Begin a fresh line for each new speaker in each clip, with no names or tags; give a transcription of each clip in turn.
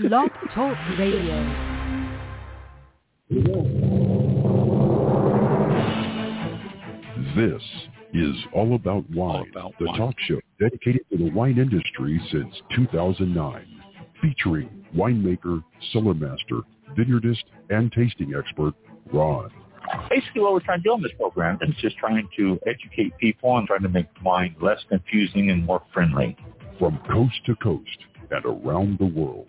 Blog Talk Radio.
This is All About Wine,
All About
the
Wine.
talk show dedicated to the wine industry since 2009, featuring winemaker, cellar master, vineyardist, and tasting expert Ron.
Basically, what we're trying to do on this program is just trying to educate people and trying to make wine less confusing and more friendly.
From coast to coast and around the world.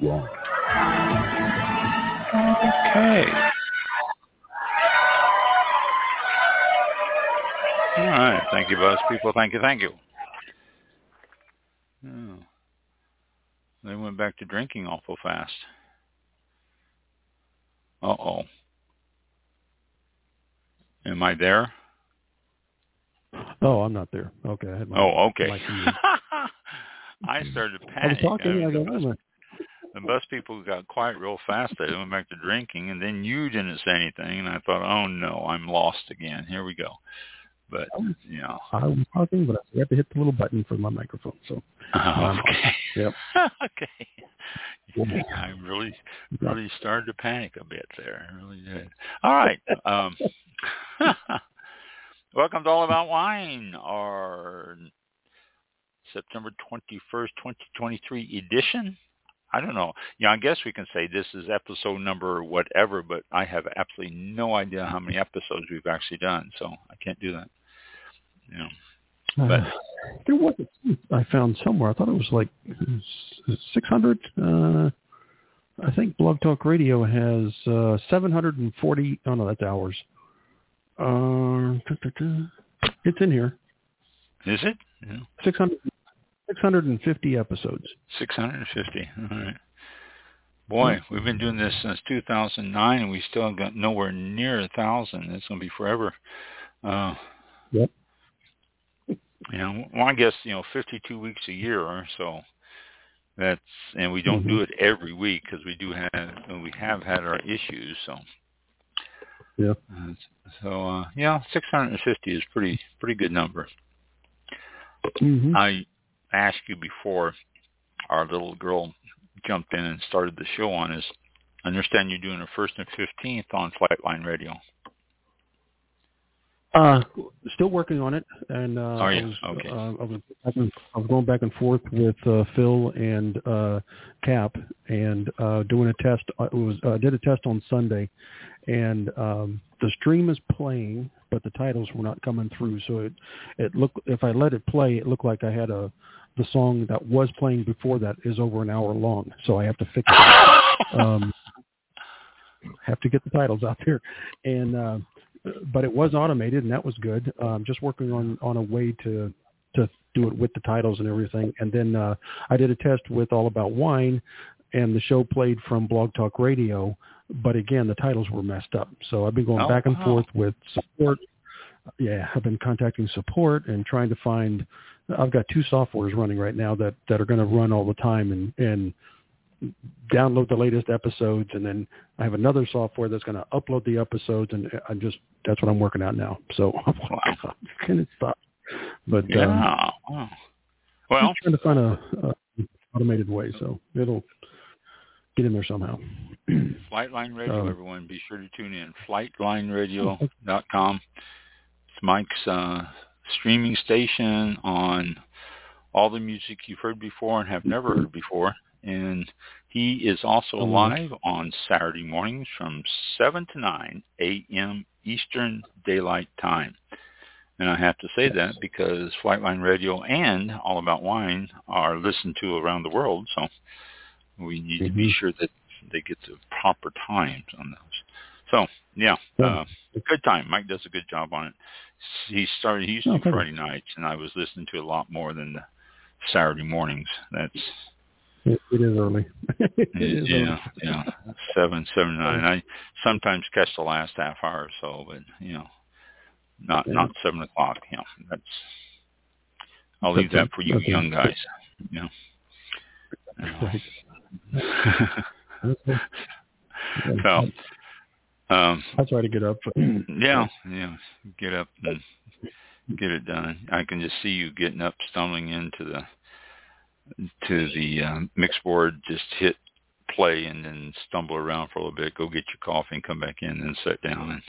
Ron.
Okay. All right. Thank you, Buzz people. Thank you. Thank you. Oh. They went back to drinking awful fast. Uh-oh. Am I there?
Oh, I'm not there. Okay. I had my,
Oh, okay.
my.
I started to
I was talking. I go,
bus,
oh,
the bus people got quiet real fast. They went back to drinking, and then you didn't say anything, and I thought, oh no, I'm lost again. Here we go. But you know,
I was talking, but I forgot to hit the little button for my microphone. So
oh, okay,
Yep.
okay. I really, really started to panic a bit there. I really did. All right. Um, welcome to All About Wine, our September 21st, 2023 edition. I don't know. Yeah, I guess we can say this is episode number whatever, but I have absolutely no idea how many episodes we've actually done, so I can't do that. You know, but
Uh, there was a I found somewhere. I thought it was like 600. Uh, I think Blog Talk Radio has uh, 740. Oh no, that's hours. Uh, it's in here.
is it? Yeah.
600, 650 episodes.
650. All right. Boy, we've been doing this since 2009, and we still got nowhere near a thousand. It's going to be forever. Uh,
Yep.
You know, well, I guess you know, 52 weeks a year, or so. That's and we don't do it every week because we do have we have had our issues. So.
Yeah.
Uh, so uh, yeah, 650 is pretty pretty good number.
Mm-hmm.
I asked you before our little girl jumped in and started the show on is I understand you're doing a first and fifteenth on Flightline Radio.
Uh, still working on it, and uh,
Are
I was,
Okay.
uh, I, was I was going back and forth with uh, Phil and uh, Cap, and uh, doing a test. I was uh, did a test on Sunday, and um, the stream is playing, but the titles were not coming through. So it it looked if I let it play, it looked like I had a the song that was playing before that is over an hour long. So I have to fix it. um, have to get the titles out there, and. Uh, but it was automated and that was good. Um, just working on on a way to to do it with the titles and everything. And then uh, I did a test with All About Wine, and the show played from Blog Talk Radio. But again, the titles were messed up. So I've been going
Oh,
back and
wow.
forth with support. Yeah, I've been contacting support and trying to find. I've got two softwares running right now that that are going to run all the time and and download the latest episodes and then I have another software that's going to upload the episodes and I'm just that's what I'm working on now. So can it stop? But um,
Yeah. Wow. Well,
I'm trying to find a, a automated way, so it'll get in there somehow.
Flightline Radio,
Um,
everyone, be sure to tune in. Flightlineradio.com. It's Mike's uh, streaming station on all the music you've heard before and have never heard before. And he is also live on Saturday mornings from 7 to 9 a.m. Eastern Daylight Time. And I have to say that because Flightline Radio and All About Wine are listened to around the world, so we need to be
Mhm.
sure that they get the proper times on those. So yeah,
Yeah.
uh, good time. Mike does a good job on it. He started. He used to
Oh,
do
you.
Friday nights, and I was listening to a lot more than the Saturday mornings. That's
It, it is early.
yeah, yeah, seven, seven, nine. I sometimes catch the last half hour or so, but you know, not not seven o'clock. You know, that's. I'll leave that for you young guys. You know. so, um,
I try to get up.
yeah, yeah, get up and get it done. I can just see you getting up, stumbling into the to the um, mix board, just hit play and then stumble around for a little bit, go get your coffee and come back in and sit down
and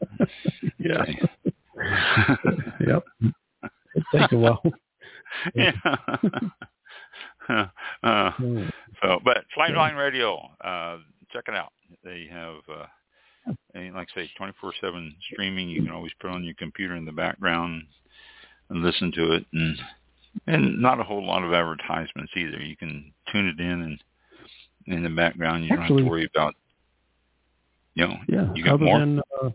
yeah. yep. It takes a while.
yeah. uh, so, but Flightline Radio, uh, check it out. They have, uh, and like I say, 24/7 streaming. You can always put on your computer in the background and listen to it, and and not a whole lot of advertisements either. You can tune it in and in the background. You don't have to worry about, you know,
yeah.
you got
other
more.
Than, uh,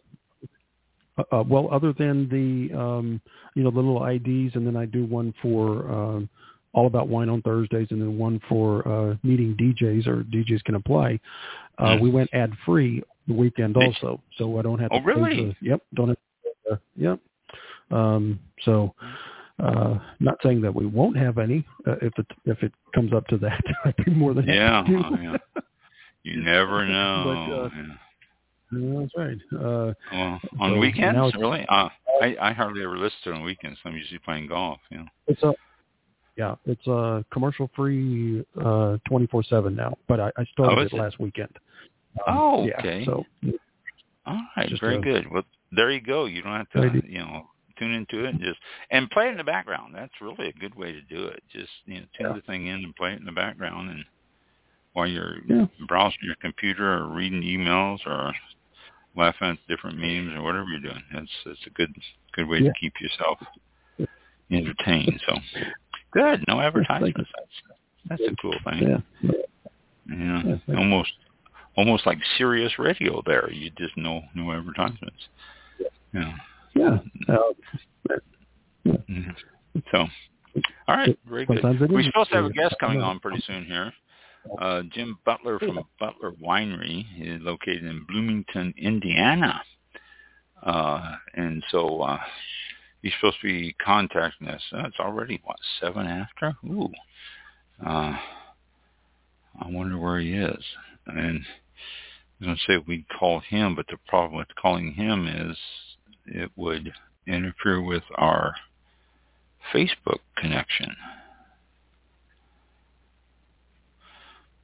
uh, well, other than the um, you know the little IDs, and then I do one for um, all about wine on Thursdays, and then one for uh, meeting DJs or DJs can apply. Uh. We went ad free the weekend also, so I don't have to.
Oh,
pay
really?
the- yep, don't have. To, yep. Um, so, uh, not saying that we won't have any uh, if it if it comes up to that. I'd be more than
Yeah, oh, yeah. You never know.
But, uh,
yeah.
That's right. Uh,
Well, on
so
weekends, really? Uh, I I hardly ever listen to it on weekends. I'm usually playing golf. You know.
It's a yeah, it's a commercial free uh twenty four seven now. But I, I started
Oh,
it
it?
last weekend.
Oh,
yeah,
okay.
so
All right, very
a-
good. Well, there you go. You don't have to,
Maybe.
you know, tune into it and just and play it in the background. That's really a good way to do it. Just you know, tune
Yeah.
the thing in and play it in the background, and while you're
Yeah.
browsing your computer or reading emails or laughing at different memes or whatever you're doing, that's that's a good good way
Yeah.
to keep yourself entertained. So good. No advertisements. That's that's a cool thing.
yeah.
Yeah,
Yeah,
almost almost like Sirius Radio. There, you just no no advertisements. Yeah.
Yeah. Uh,
Mhm. So, all right, very good. We're supposed to have a guest coming on pretty soon here. Uh, Jim Butler from Butler Winery is located in Bloomington, Indiana. Uh, and so uh, he's supposed to be contacting us. Uh, it's already, what, 7 after? Ooh. Uh, I wonder where he is. And I was going to say we'd call him, but the problem with calling him is it would interfere with our Facebook connection.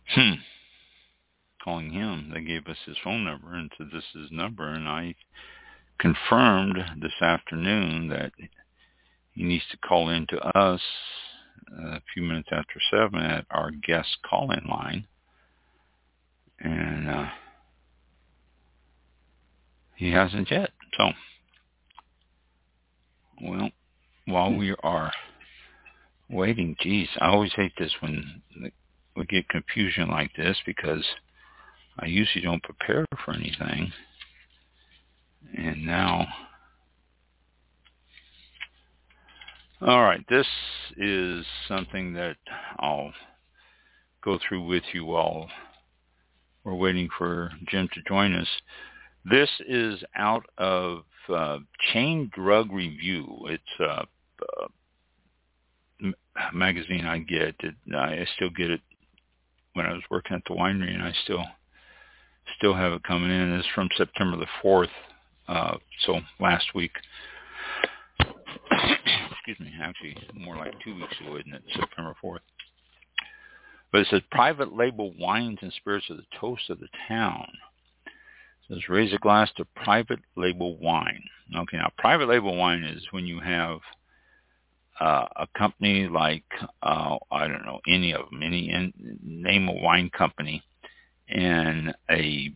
Hmm. Calling him, they gave us his phone number and said this is his number, and I confirmed this afternoon that he needs to call in to us a few minutes after seven at our guest call-in line, and uh, he hasn't yet. So, well, while we are waiting, geez, I always hate this when we get confusion like this because I usually don't prepare for anything. And now, all right, this is something that I'll go through with you while we're waiting for Jim to join us. This is out of uh, Chain Drug Review. It's a, m- magazine I get. It, I still get it when I was working at the winery, and I still still have it coming in. It's from September the fourth, uh, so last week. Excuse me, actually more like two weeks ago, isn't it? September fourth. But it says private label wines and spirits are the toast of the town. It says raise a glass to private label wine. Okay, now private label wine is when you have uh, a company like uh, I don't know any of them, any in, name a wine company, and a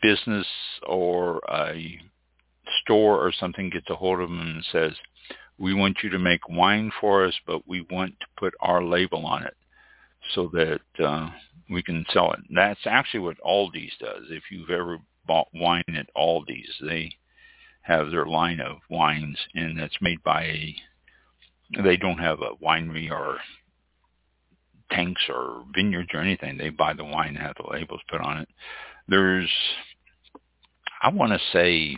business or a store or something gets a hold of them and says, "We want you to make wine for us, but we want to put our label on it so that uh, we can sell it." That's actually what Aldi's does. If you've ever bought wine at Aldi's, they have their line of wines, and that's made by a they don't have a winery or tanks or vineyards or anything. They buy the wine and have the labels put on it. There's, I want to say,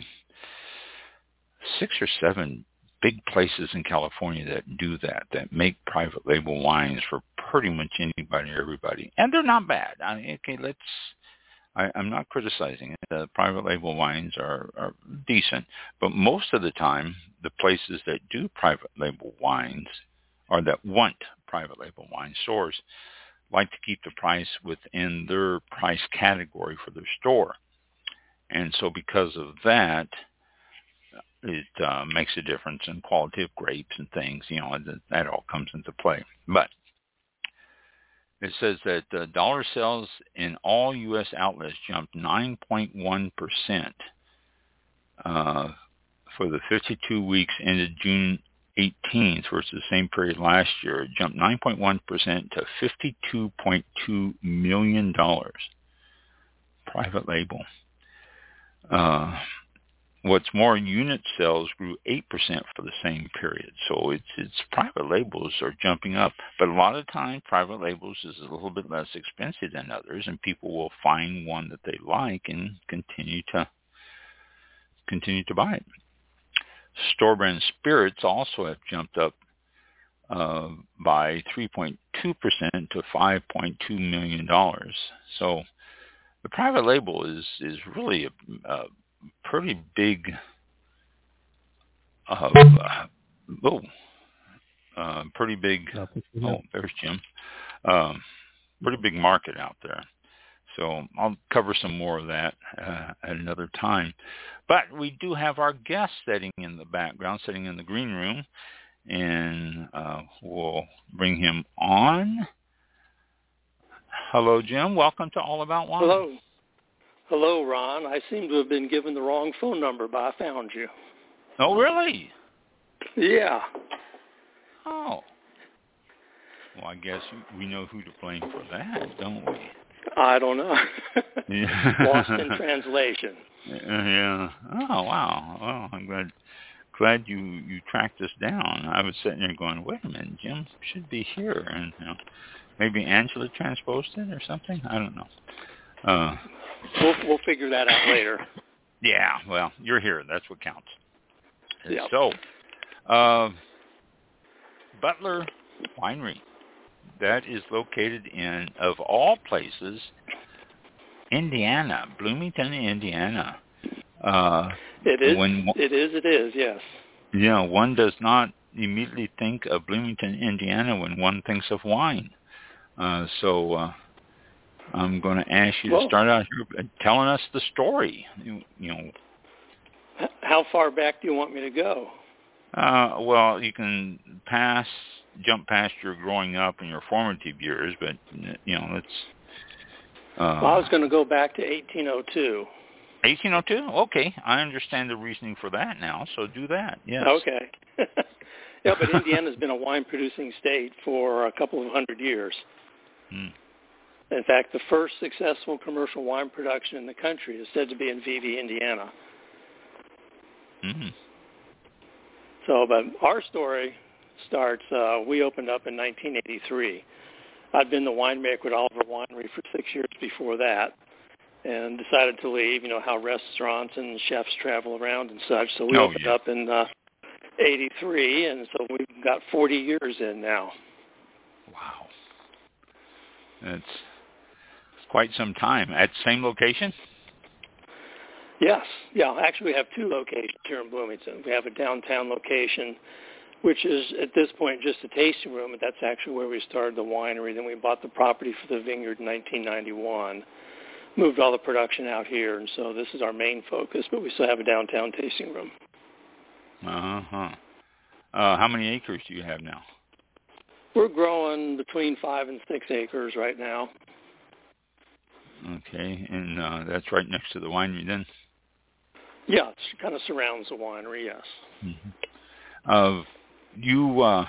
six or seven big places in California that do that, that make private label wines for pretty much anybody, everybody, and they're not bad. I mean, okay, let's. I, I'm not criticizing it. The private label wines are, are decent, but most of the time, the places that do private label wines or that want private label wine stores like to keep the price within their price category for their store. And so because of that, it uh, makes a difference in quality of grapes and things. You know, that, that all comes into play. But it says that dollar sales in all U.S. outlets jumped 9.1 percent uh, for the 52 weeks ended June 18th versus the same period last year. It jumped 9.1 percent to 52.2 million dollars. Private label. Uh, What's more, unit sales grew 8% for the same period. So it's, it's private labels are jumping up. But a lot of times private labels is a little bit less expensive than others and people will find one that they like and continue to continue to buy it. Store brand spirits also have jumped up uh, by 3.2% to $5.2 million. So the private label is, is really a, a pretty big uh, uh, oh, uh, pretty big. Oh, there's Jim. Um, pretty big market out there. So I'll cover some more of that uh, at another time. But we do have our guest sitting in the background, sitting in the green room, and uh, we'll bring him on. Hello, Jim. Welcome to All About Wine.
Hello. Hello, Ron. I seem to have been given the wrong phone number, but I found you.
Oh, really?
Yeah.
Oh. Well, I guess we know who to blame for that, don't we?
I don't know.
Yeah.
Lost in translation.
Yeah. Oh, wow. Well, I'm glad glad you you tracked us down. I was sitting there going, wait a minute, Jim should be here, and you know, maybe Angela transposed it or something. I don't know. Uh,
We'll we'll figure that out later.
Yeah, well, you're here. That's what counts.
Yep.
So, uh, Butler Winery, that is located in, of all places, Indiana, Bloomington, Indiana. Uh,
It is.
When-
it is. It is. Yes.
you know, one does not immediately think of Bloomington, Indiana when one thinks of wine. Uh, so uh, I'm going to ask you to start out telling us the story. You, you know,
How far back do you want me to go?
Uh, well, you can pass, jump past your growing up and your formative years, but you know, let's. Uh,
well, I was going to go back to 1802.
1802. Okay, I understand the reasoning for that now. So do that. Yes.
Okay. yeah, but Indiana's been a wine producing state for a couple of hundred years.
Hmm.
In fact, the first successful commercial wine production in the country is said to be in Vevay, Indiana.
hmm
So, but our story starts. Uh, we opened up in 1983. I'd been the winemaker at Oliver Winery for six years before that, and decided to leave. You know how restaurants and chefs travel around and such. So we
Oh,
opened
yeah.
up in uh, '83, and so we've got 40 years in now.
Wow. That's quite some time at the same location.
Yes, yeah. Actually, we have two locations here in Bloomington. We have a downtown location, which is at this point just a tasting room, and that's actually where we started the winery. Then we bought the property for the vineyard in 1991, moved all the production out here, and so this is our main focus. But we still have a downtown tasting room.
Uh huh. Uh, how many acres do you have now?
We're growing between five and six acres right now.
Okay, and uh, that's right next to the winery then.
Yeah, it kind of surrounds the winery. Yes.
Mm-hmm. Uh, you, uh,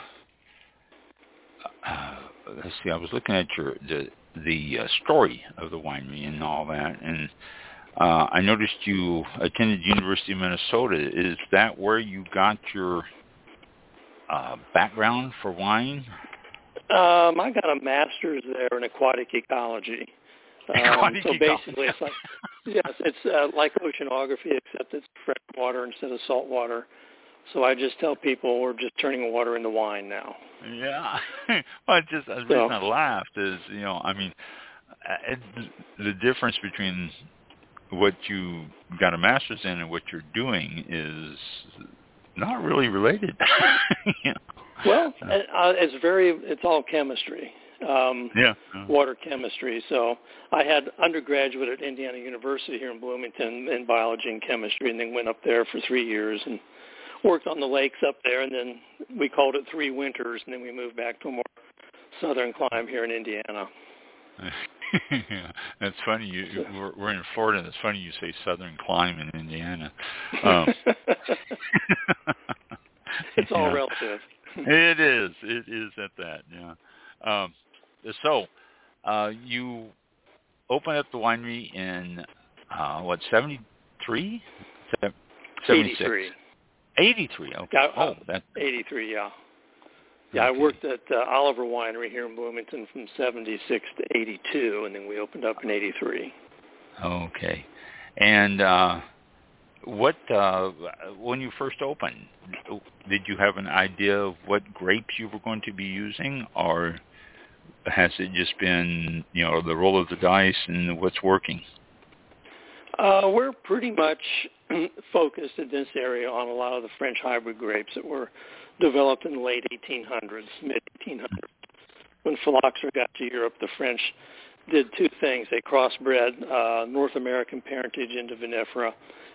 uh, let's see. I was looking at your the the uh, story of the winery and all that, and uh, I noticed you attended University of Minnesota. Is that where you got your uh, background for wine?
Um, I got a master's there in aquatic ecology. Um, so basically, it's like yes, it's uh, like oceanography, except it's fresh water instead of salt water. So I just tell people we're just turning water into wine now.
Yeah. well, it just the reason
So-
I laughed is, you know, I mean, uh, it, the difference between what you got a master's in and what you're doing is not really related. you know?
Well, uh, it's very it's all chemistry. Um,
Yeah.
water chemistry. So I had undergraduate at Indiana University here in Bloomington in biology and chemistry, and then went up there for three years and worked on the lakes up there. And then we called it three winters, and then we moved back to a more southern climate here in Indiana.
that's funny. You, you we're, we're in Florida. and It's funny you say southern climb in Indiana. Um,
it's all
yeah.
relative.
It is. It is at that. Yeah. Um, so, uh, you opened up the winery in uh, what seventy three, seventy
83.
eighty three. Okay.
Yeah, uh,
oh, that
83, yeah. Yeah,
Okay.
I worked at uh, Oliver Winery here in Bloomington from 76 to 82, and then we opened up in 83.
Okay. And uh what uh when you first opened, did you have an idea of what grapes you were going to be using or has it just been, you know, the roll of the dice and what's working?
Uh, we're pretty much focused in this area on a lot of the French hybrid grapes that were developed in the late 1800s, mid 1800s. When phylloxera got to Europe, the French did two things. They crossbred uh, North American parentage into vinifera,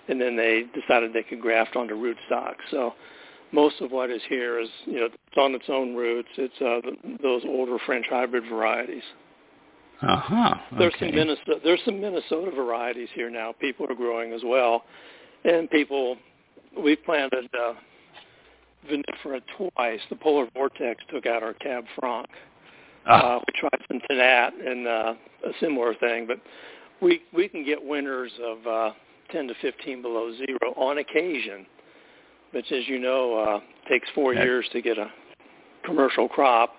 and then they decided they could graft onto rootstock. So most of what is here is, you know, it's on its own roots. It's uh, th- those older French hybrid varieties.
Uh-huh.
There's
okay.
some Minnesota there's some Minnesota varieties here now. People are growing as well, and people we've planted uh, vinifera twice. The polar vortex took out our Cab Franc.
Ah,
Uh, we tried some Tannat and uh, a similar thing, but we we can get winters of uh, 10 to 15 below zero on occasion, which, as you know, uh, takes four years to get a commercial crop.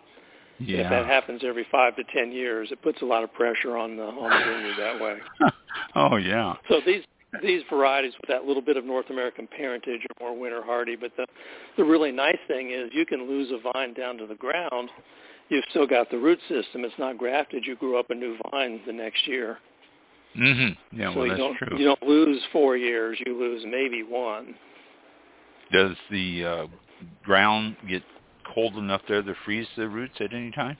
yeah.
If that happens every five to ten years, it puts a lot of pressure on the on the vineyard that way.
oh yeah.
So these these varieties with that little bit of North American parentage are more winter hardy. But the the really nice thing is you can lose a vine down to the ground. You've still got the root system. It's not grafted. You grew up a new vine the next year.
Mm-hmm. Yeah,
so
well
you
that's
don't
true.
you don't lose four years. You lose maybe one.
Does the uh ground get cold enough there to freeze the roots at any time?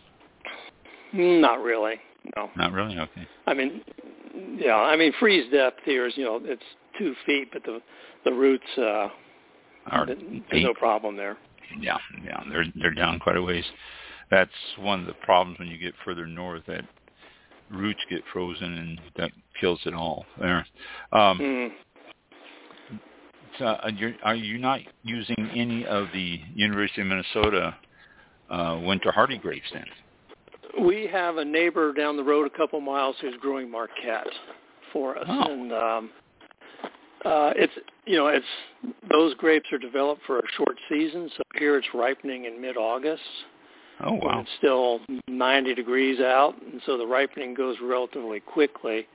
Not really. No.
Not really. Okay.
I mean, yeah. I mean, freeze depth here is you know it's two feet, but the the roots uh,
Or
there's
eight
no problem there.
Yeah, yeah, they're they're down quite a ways. That's one of the problems when you get further north. That roots get frozen and that kills it all there. Um,
Mm.
So, uh, you're, are you not using any of the University of Minnesota uh, winter hardy grapes then?
We have a neighbor down the road a couple miles who's growing Marquette for us,
Oh.
and um, uh, it's you know it's those grapes are developed for a short season. So here it's ripening in mid-August
Oh wow.
it's still 90 degrees out, and so the ripening goes relatively quickly.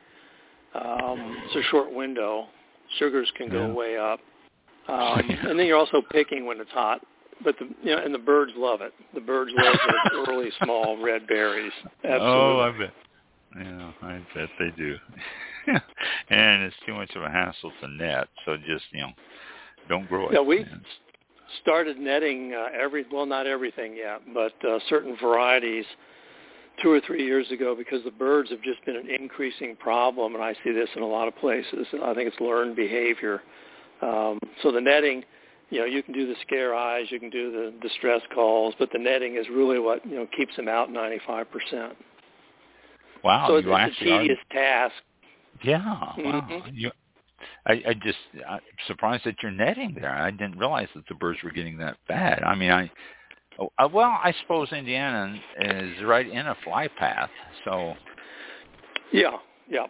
Um, it's a short window. Sugars can go
Yeah.
way up, um, and then you're also picking when it's hot. But the you know, and the birds love it. The birds love the early small red berries. Absolutely.
Oh, I bet. Yeah, I bet they do. and it's too much of a hassle to net, so just you know, don't grow it.
Yeah, we
And-
started netting uh, every well, not everything yet, but uh, certain varieties two or three years ago because the birds have just been an increasing problem, and I see this in a lot of places. I think it's learned behavior. Um, so the netting, you know, you can do the scare eyes, you can do the distress calls, but the netting is really what you know keeps them out 95%.
Wow,
so it's, it's a
actually are-
tedious task.
Yeah, wow.
Mhm.
You, I, I just I'm surprised that you're netting there. I didn't realize that the birds were getting that bad. I mean, I oh, uh, well, I suppose Indiana is right in a fly path, so
Yeah, yeah.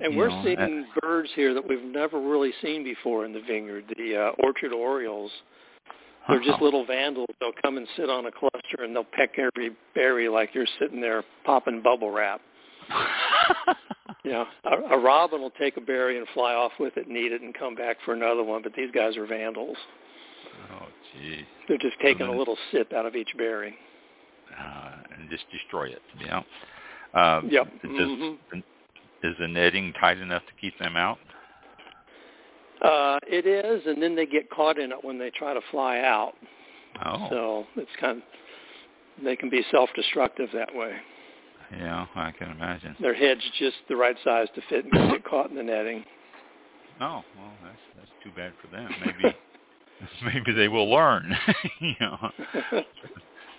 And we're
know,
seeing birds here that we've never really seen before in the vineyard. The uh, orchard orioles They're just little vandals. They'll come and sit on a cluster and they'll peck every berry like you're sitting there popping bubble wrap. know, a, a robin will take a berry and fly off with it and eat it and come back for another one, but these guys are vandals.
Oh, gee.
They're just taking a little sip out of each berry.
Uh, and just destroy it. Yeah. Uh,
Yep.
Does,
Mhm.
Is the netting tight enough to keep them out?
Uh, it is, and then they get caught in it when they try to fly out.
Oh,
So it's kind of, they can be self-destructive that way.
yeah, I can imagine.
Their head's just the right size to fit and get caught in the netting.
Oh, well, that's that's too bad for them. Maybe maybe they will learn. you know,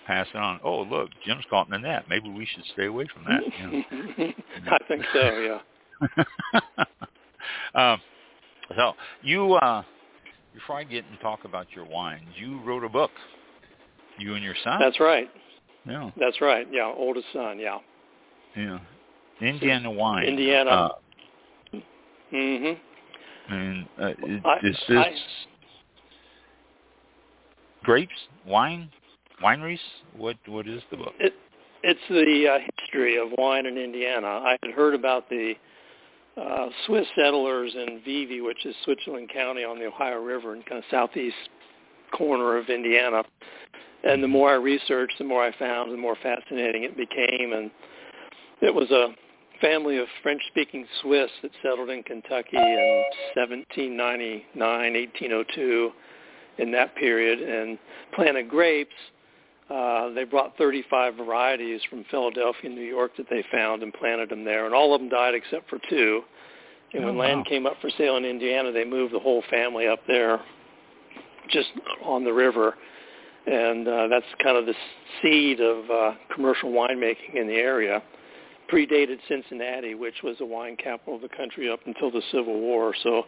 pass it on. Oh, look, Jim's caught in the net. Maybe we should stay away from that. You know.
I think so, yeah.
um, so you, uh, before I get and talk about your wines, you wrote a book. You and your son.
That's right.
yeah,
That's right. Yeah, oldest son. Yeah.
yeah. Indiana wine.
Indiana.
Uh,
Mhm.
and uh, is,
I-
is this
I-
grapes, wine, wineries? What what is the book?
It it's the uh, history of wine in Indiana. I had heard about the uh, Swiss settlers in Vevay, which is Switzerland County on the Ohio River in kind of southeast corner of Indiana. And the more I researched, the more I found, the more fascinating it became. And it was a family of French-speaking Swiss that settled in Kentucky in 1799, 1802, in that period, and planted grapes. Uh, they brought 35 varieties from Philadelphia and New York that they found and planted them there, and all of them died except for two. And when
Oh, wow.
land came up for sale in Indiana, they moved the whole family up there, just on the river, and uh, that's kind of the seed of uh, commercial winemaking in the area. Predated Cincinnati, which was the wine capital of the country up until the Civil War. So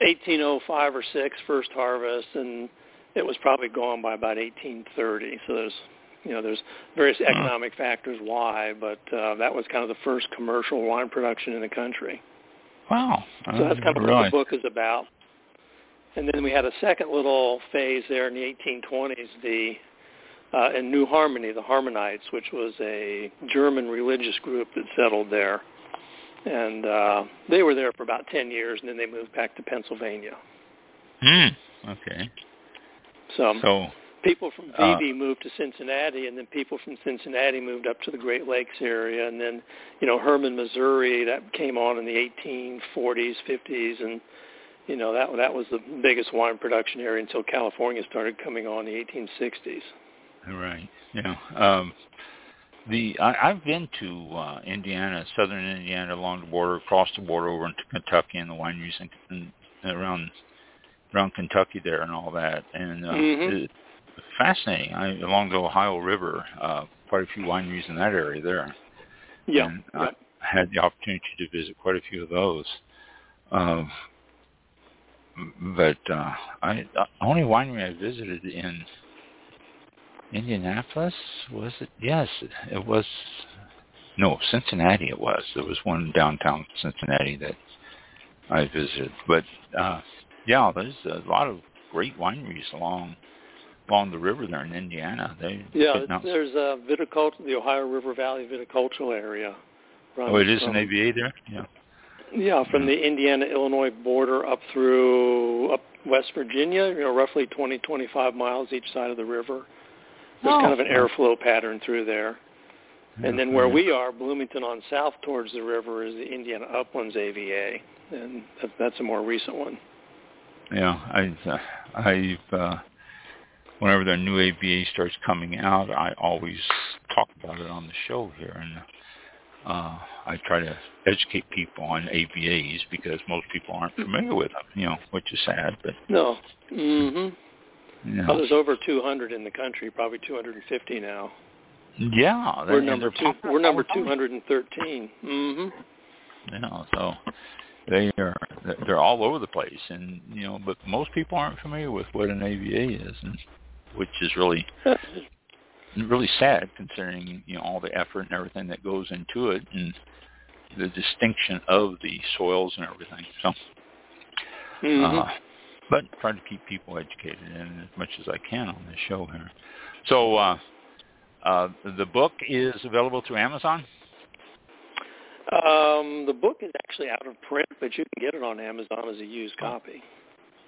1805 or 6 first harvest, and it was probably gone by about 1830. So there's, you know, there's various economic factors why, but uh, that was kind of the first commercial wine production in the country.
Wow.
So that's kind of what the book is about. And then we had a second little phase there in the 1820s, the uh, in New Harmony, the Harmonites, which was a German religious group that settled there. And uh, they were there for about 10 years, and then they moved back to Pennsylvania.
Hmm. Okay.
So,
So
people from
uh,
Vevay moved to Cincinnati, and then people from Cincinnati moved up to the Great Lakes area, and then you know Hermann, Missouri, that came on in the 1840s, 50s, and you know that that was the biggest wine production area until California started coming on in the 1860s.
right. Yeah. Um, the I, I've been to uh, Indiana, southern Indiana, along the border, across the border over into Kentucky, and the wineries and, and around around Kentucky there and all that, and uh,
Mhm.
it's fascinating. I, along the Ohio River, uh, quite a few wineries in that area there.
Yeah,
and
yeah.
I had the opportunity to visit quite a few of those. Um, but uh, I the only winery I visited in Indianapolis was it? Yes, it was. No, Cincinnati. It was. There was one downtown Cincinnati that I visited. But uh, yeah, there's a lot of great wineries along along the river there in Indiana. They
Yeah, there's a viticulture, the Ohio River Valley viticultural area.
oh, it is
from-
an AVA there. Yeah.
Yeah, from the Indiana-Illinois border up through up West Virginia, you know, roughly 20, 25 miles each side of the river. There's
Oh.
kind of an airflow pattern through there. And then where we are, Bloomington on south towards the river, is the Indiana Uplands AVA, and that- that's a more recent one.
Yeah, I've, uh, I've, uh, whenever the new AVA starts coming out, I always talk about it on the show here, and uh, I try to educate people on AVAs because most people aren't familiar with them, you know, which is sad, but
No. Mm-hmm.
You
Oh, there's over 200 in the country, probably 250 now.
yeah,
We're number two. We're number
all the time.
213. Mm-hmm.
know, so they are they're all over the place, and you know, but most people aren't familiar with what an AVA is, and which is really really sad considering you know all the effort and everything that goes into it, and the distinction of the soils and everything. So,
mm-hmm.
uh, but try to keep people educated and as much as I can on this show here. So uh, uh, the book is available through Amazon.
Um, the book is actually out of print, but you can get it on Amazon as a used copy.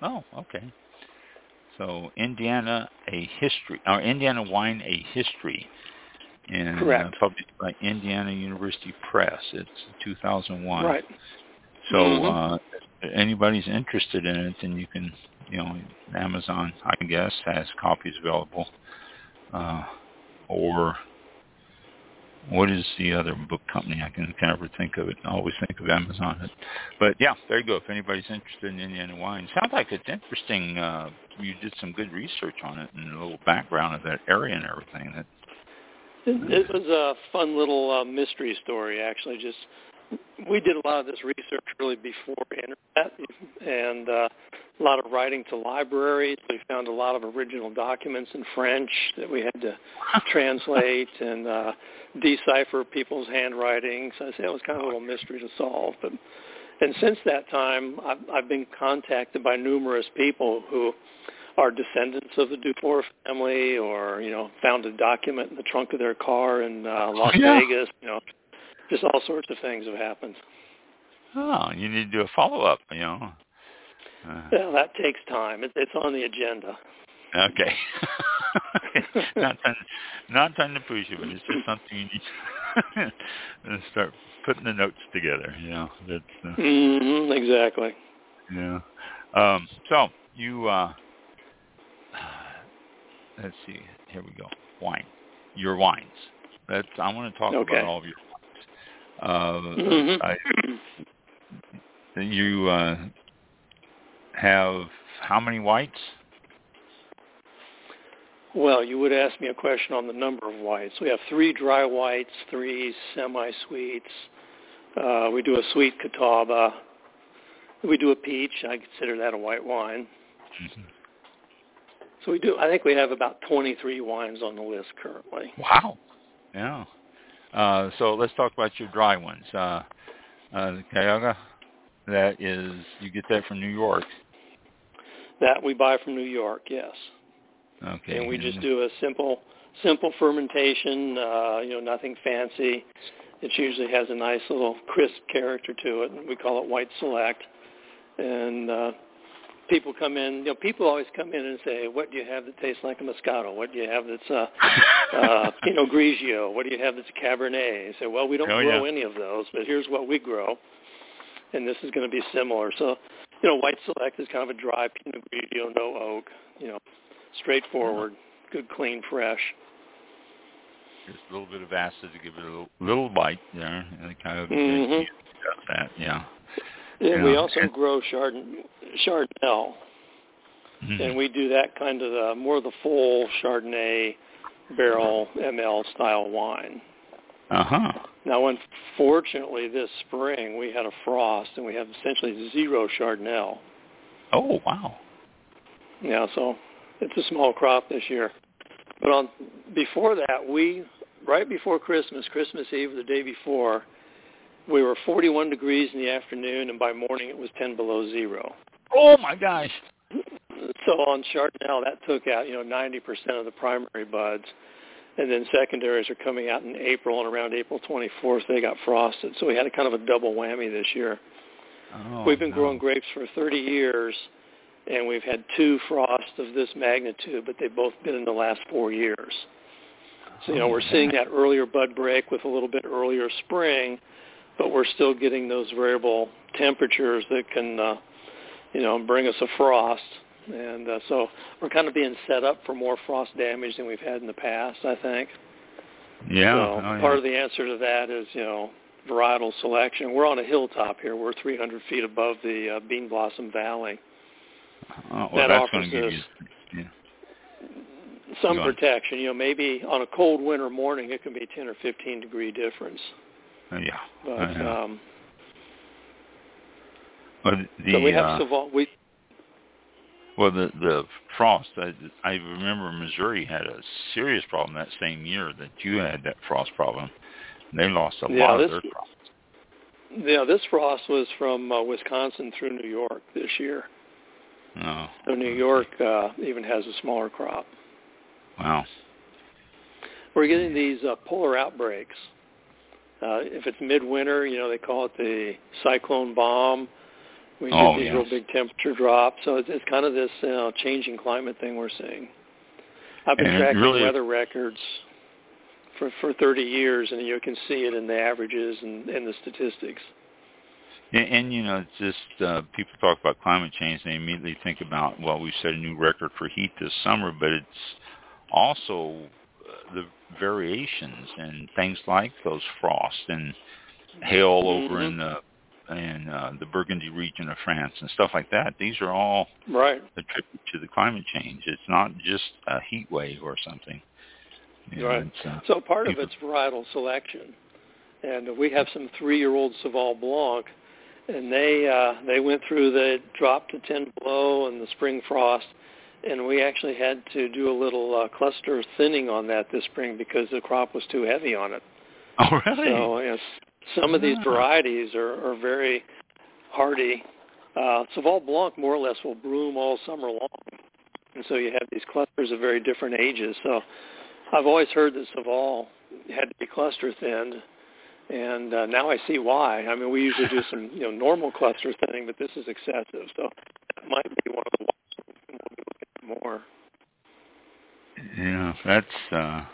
Oh, okay. So Indiana, a history, or Indiana Wine, a history, and
Correct.
Uh, published by Indiana University Press. It's 2001.
Right.
So
Mhm.
uh, if anybody's interested in it, then you can, you know, Amazon, I guess, has copies available. Uh, or what is the other book company? I can, can never think of it. I always think of Amazon. But yeah, there you go. If anybody's interested in Indiana wine, sounds like it's interesting. Uh, you did some good research on it and a little background of that area and everything. That
It, it was a fun little uh, mystery story, actually. Just we did a lot of this research really before internet, and uh, a lot of writing to libraries. We found a lot of original documents in French that we had to translate and uh, decipher people's handwriting. So I say it was kind of a little mystery to solve. But and since that time, I've, I've been contacted by numerous people who are descendants of the Dufour family, or you know, found a document in the trunk of their car in uh, Las
yeah.
Vegas. You know, just all sorts of things have happened.
oh, you need to do a follow up. You know. Uh,
Yeah, that takes time. It, it's on the agenda.
Okay. not trying, not trying to push you, but it's just something you need to start putting the notes together. You know, that's uh,
hmm exactly.
yeah. Um, so you, uh, let's see. Here we go. Wine. Your wines. That's. I want to talk
Okay.
about all of your Uh,
Mhm.
I, you uh, have how many whites?
Well, you would ask me a question on the number of whites. We have three dry whites, three semi-sweets. Uh, we do a sweet catawba. We do a peach. I consider that a white wine.
Mhm.
So we do. I think we have about 23 wines on the list currently.
Wow. Yeah. Uh, so let's talk about your dry ones. Uh, uh, the Cayuga, that is, you get that from New York.
That we buy from New York, yes.
Okay.
and we just do a simple simple fermentation uh you know nothing fancy it usually has a nice little crisp character to it and we call it white select and uh people come in you know people always come in and say what do you have that tastes like a moscato what do you have that's uh uh pinot grigio what do you have that's a cabernet I say well we don't
Oh,
grow
yeah.
any of those but here's what we grow and this is going to be similar so you know white select is kind of a dry pinot grigio no oak you know straightforward, good, clean, fresh.
Just a little bit of acid to give it a little, little bite there. And the Cayuga
Mhm.
does that, yeah.
And we also
And-
grow chard- Chardonnay,
Mhm.
and we do that kind of the, more of the full Chardonnay barrel ML style wine.
Uh-huh.
Now, unfortunately, this spring we had a frost, and we have essentially zero Chardonnay.
Oh, wow.
Yeah, so it's a small crop this year. But on before that, we right before Christmas, Christmas Eve, the day before, we were 41 degrees in the afternoon, and by morning it was 10 below zero.
Oh, my gosh.
So on Chardonnay, that took out you know 90% of the primary buds, and then secondaries are coming out in April, and around April 24th they got frosted. So we had a kind of a double whammy this year.
Oh,
We've been
no.
growing grapes for 30 years, and we've had two frosts of this magnitude, but they've both been in the last four years. So, you know,
Oh,
we're seeing that earlier bud break with a little bit earlier spring, but we're still getting those variable temperatures that can, uh, you know, bring us a frost. And uh, so we're kind of being set up for more frost damage than we've had in the past, I think.
Yeah.
So
oh, yeah.
part of the answer to that is, you know, varietal selection. We're on a hilltop here. We're 300 feet above the uh, Bean Blossom Valley.
Oh, well,
that offers us-
Yeah.
Some protection. You know, maybe on a cold winter morning it can be 10 or 15 degree difference.
Yeah.
But
yeah.
um,
But the,
so we have
uh,
Seyval. We
Well, the the frost. I, I remember Missouri had a serious problem that same year that you had that frost problem. They lost a
Yeah,
lot
this-
of their crops.
yeah, this frost was from uh, Wisconsin through New York this year.
Oh.
So New York uh, even has a smaller crop.
Wow.
We're getting these uh, polar outbreaks. Uh, if it's midwinter, you know they call it the cyclone bomb. We get
Oh,
these
yes.
real big temperature drops. So it's, it's kind of this you know, changing climate thing we're seeing. I've been
And
tracking
really-
weather records for for 30 years, and you can see it in the averages and, and the statistics.
And, and you know, it's just uh, people talk about climate change, they immediately think about, well, we set a new record for heat this summer, but it's also uh, the variations and things like those frosts and hail over in the in uh, the Burgundy region of France and stuff like that. These are all
Right.
attributed to the climate change. It's not just a heat wave or something. You
Right.
it's, uh,
So part of it's varietal selection, and we have some three-year-old Seyval Blanc, and they uh, they went through the drop to 10 below and the spring frost, and we actually had to do a little uh, cluster thinning on that this spring because the crop was too heavy on it.
Oh, really?
So yes, some of these
Ah.
varieties are, are very hardy. Uh, Seyval Blanc more or less will bloom all summer long, and so you have these clusters of very different ages. So I've always heard that Seyval had to be cluster thinned, and uh, now I see why. I mean, we usually do some you know normal cluster thinning, but this is excessive. So that might be one of the ones we'll be looking at more.
Yeah, that's uh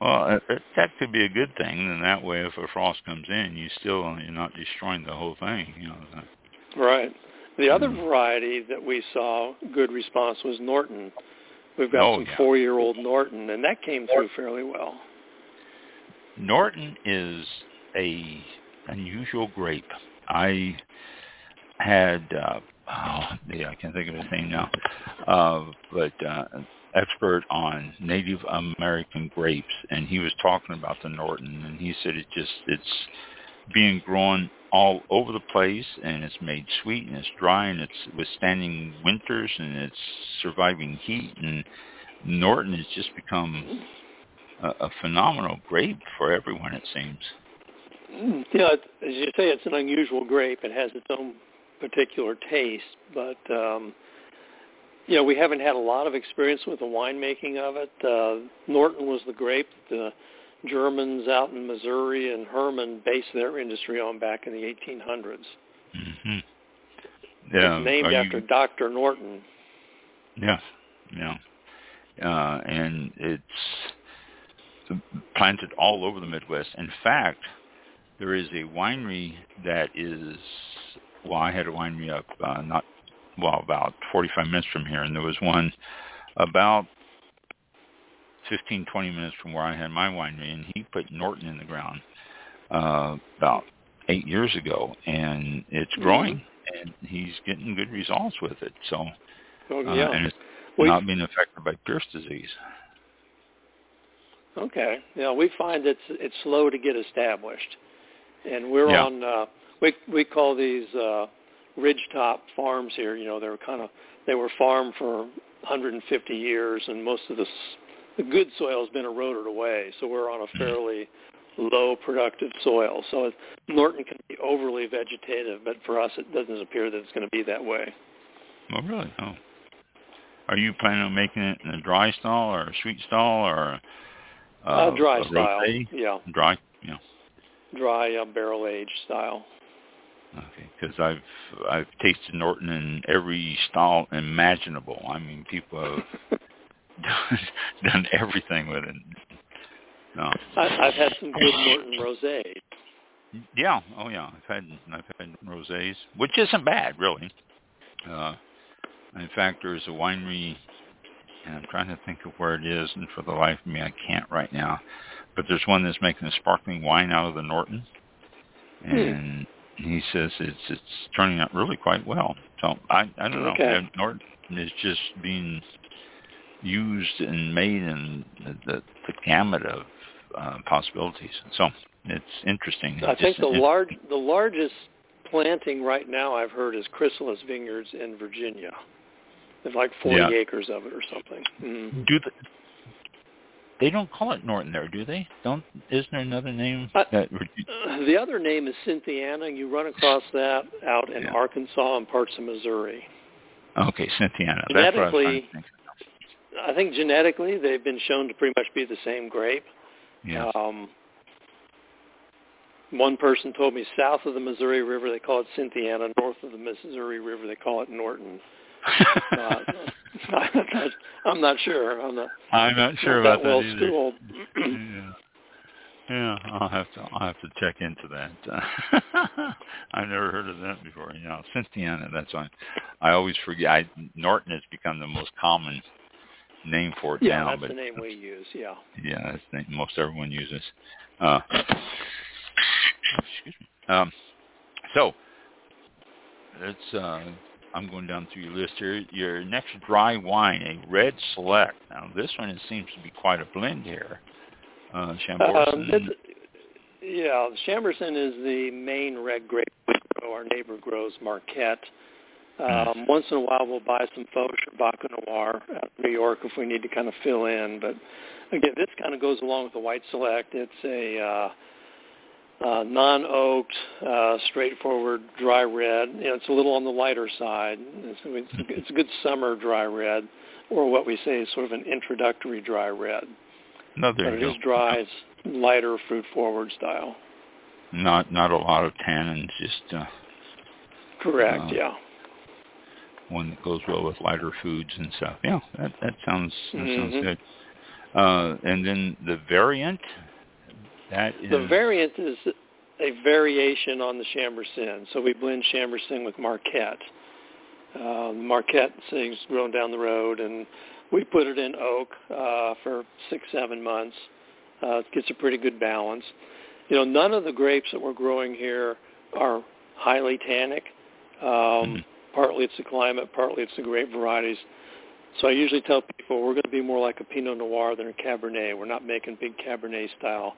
well, that could be a good thing. And that way, if a frost comes in, you still you're not destroying the whole thing. You know.
Right. The other
Mhm.
variety that we saw good response was Norton. We've got
Oh,
some
yeah.
four-year-old Norton, and that came through fairly well.
Norton is a unusual grape. I had uh oh yeah, I can't think of his name now. Uh but uh expert on Native American grapes and he was talking about the Norton and he said it just it's being grown all over the place and it's made sweet and it's dry and it's withstanding winters and it's surviving heat and Norton has just become a, a phenomenal grape for everyone it seems.
Mm, it, as you say, it's an unusual grape. It has its own particular taste, but um, you know, we haven't had a lot of experience with the winemaking of it. Uh, Norton was the grape that the Germans out in Missouri and Hermann based their industry on back in the 1800s.
hmm Yeah,
it's named
you-
after Dr. Norton.
Yeah, yeah, uh, and it's planted all over the Midwest. In fact, there is a winery that is. Well, I had a winery up uh, not well about 45 minutes from here, and there was one about 15, 20 minutes from where I had my winery, and he put Norton in the ground uh, about eight years ago, and it's growing, and he's getting good results with it. So,
Oh,
uh,
yeah.
and it's
We-
not being affected by Pierce disease.
Okay. Yeah, we find it's it's slow to get established, and we're
Yeah.
on. Uh, we we call these uh, ridgetop farms here. You know, they were kind of they were farmed for 150 years, and most of the the good soil has been eroded away. So we're on a fairly low productive soil. So Norton can be overly vegetative, but for us, it doesn't appear that it's going to be that way.
Oh, really? Oh. Are you planning on making it in a dry stall or a sweet stall or uh,
Uh, dry
a
style, yeah,
Dry, yeah.
dry uh, barrel aged style.
Okay, because I've I've tasted Norton in every style imaginable. I mean, people have done, done everything with it. No.
I, I've had some good Norton rosé.
Yeah. Oh, yeah. I've had I've had rosés, which isn't bad, really. Uh, in fact, there's a winery, and I'm trying to think of where it is, and for the life of me, I can't right now. But there's one that's making a sparkling wine out of the Norton, and he says it's it's turning out really quite well. So I I don't know.
Okay.
Norton is just being used and made in the the, the gamut of uh, possibilities. So it's interesting.
I
It's
think
just-
the large the largest planting right now I've heard is Chrysalis Vineyards in Virginia. There's like 40
Yeah.
acres of it or something. Mm.
do the, they don't call it Norton there, do they? Don't isn't there another name
Uh,
that
Uh, The other name is Cynthiana. You run across that out in
Yeah.
Arkansas and parts of Missouri.
Okay, Cynthiana. I
Genetically,
think.
I think genetically they've been shown to pretty much be the same grape.
Yes.
Um, one person told me south of the Missouri River they call it Cynthiana, north of the Missouri River they call it Norton. Uh, I'm, not, I'm not sure. I'm not,
I'm not sure
not
about
that well
that either.
schooled.
yeah. Yeah, I'll have to I'll have to check into that. I've never heard of that before. You know, Cynthiana. That's why I always forget. I, Norton has become the most common name for it
yeah,
now,
that's
but
the name we use. Yeah.
yeah, that's the name most everyone uses. Uh, excuse me. Um, so let's. Uh, I'm going down through your list here. Your next dry wine, a red select. Now this one it seems to be quite a blend here. Uh, Chambourcin.
Um, yeah, Chambourcin is the main red grape we grow. Our neighbor grows Marquette. Um, Once in a while, we'll buy some Foch or Baco Noir out of New York if we need to kind of fill in. But again, this kind of goes along with the White Select. It's a uh, uh, non-oaked, uh, straightforward dry red. You know, it's a little on the lighter side. It's, it's, it's a good summer dry red, or what we say is sort of an introductory dry red.
no, there
But it
you
is dry. It's lighter, fruit-forward style.
Not not a lot of tannins, just uh,
Correct.
Uh,
yeah.
one that goes well with lighter foods and stuff. Yeah, that that sounds that sounds
Mhm.
good. Uh, and then the variant, that is
The variant is a variation on the Chambourcin. So we blend Chambourcin with Marquette. Uh, Marquette is grown down the road, and we put it in oak uh, for six, seven months. Uh, it gets a pretty good balance. You know, none of the grapes that we're growing here are highly tannic. Um,
Mhm.
Partly it's the climate, partly it's the grape varieties. So I usually tell people we're going to be more like a Pinot Noir than a Cabernet. We're not making big Cabernet style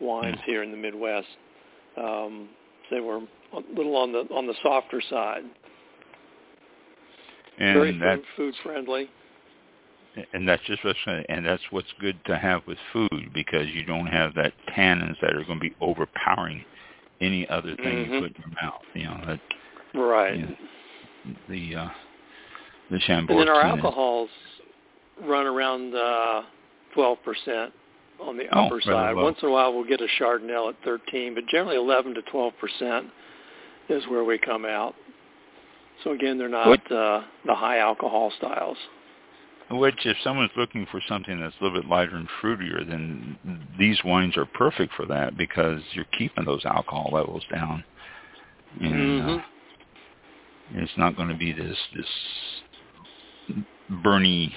wines here in the Midwest. Um, they were a little on the on the softer side. Very
and that
food, food friendly.
and that's just what's and that's what's good to have with food because you don't have that tannins that are going to be overpowering any other thing
Mhm.
you put in your mouth. You know that
Right.
Yeah. the uh, the
And
Chambourcin.
then our alcohols run around uh, 12% on the
Oh,
upper side.
low.
Once in a while we'll get a Chardonnay at 13, but generally 11 to 12% is where we come out. So again, they're not uh, the high alcohol styles.
Which, if someone's looking for something that's a little bit lighter and fruitier, then these wines are perfect for that because you're keeping those alcohol levels down. And uh,
Mhm.
it's not going to be this this burny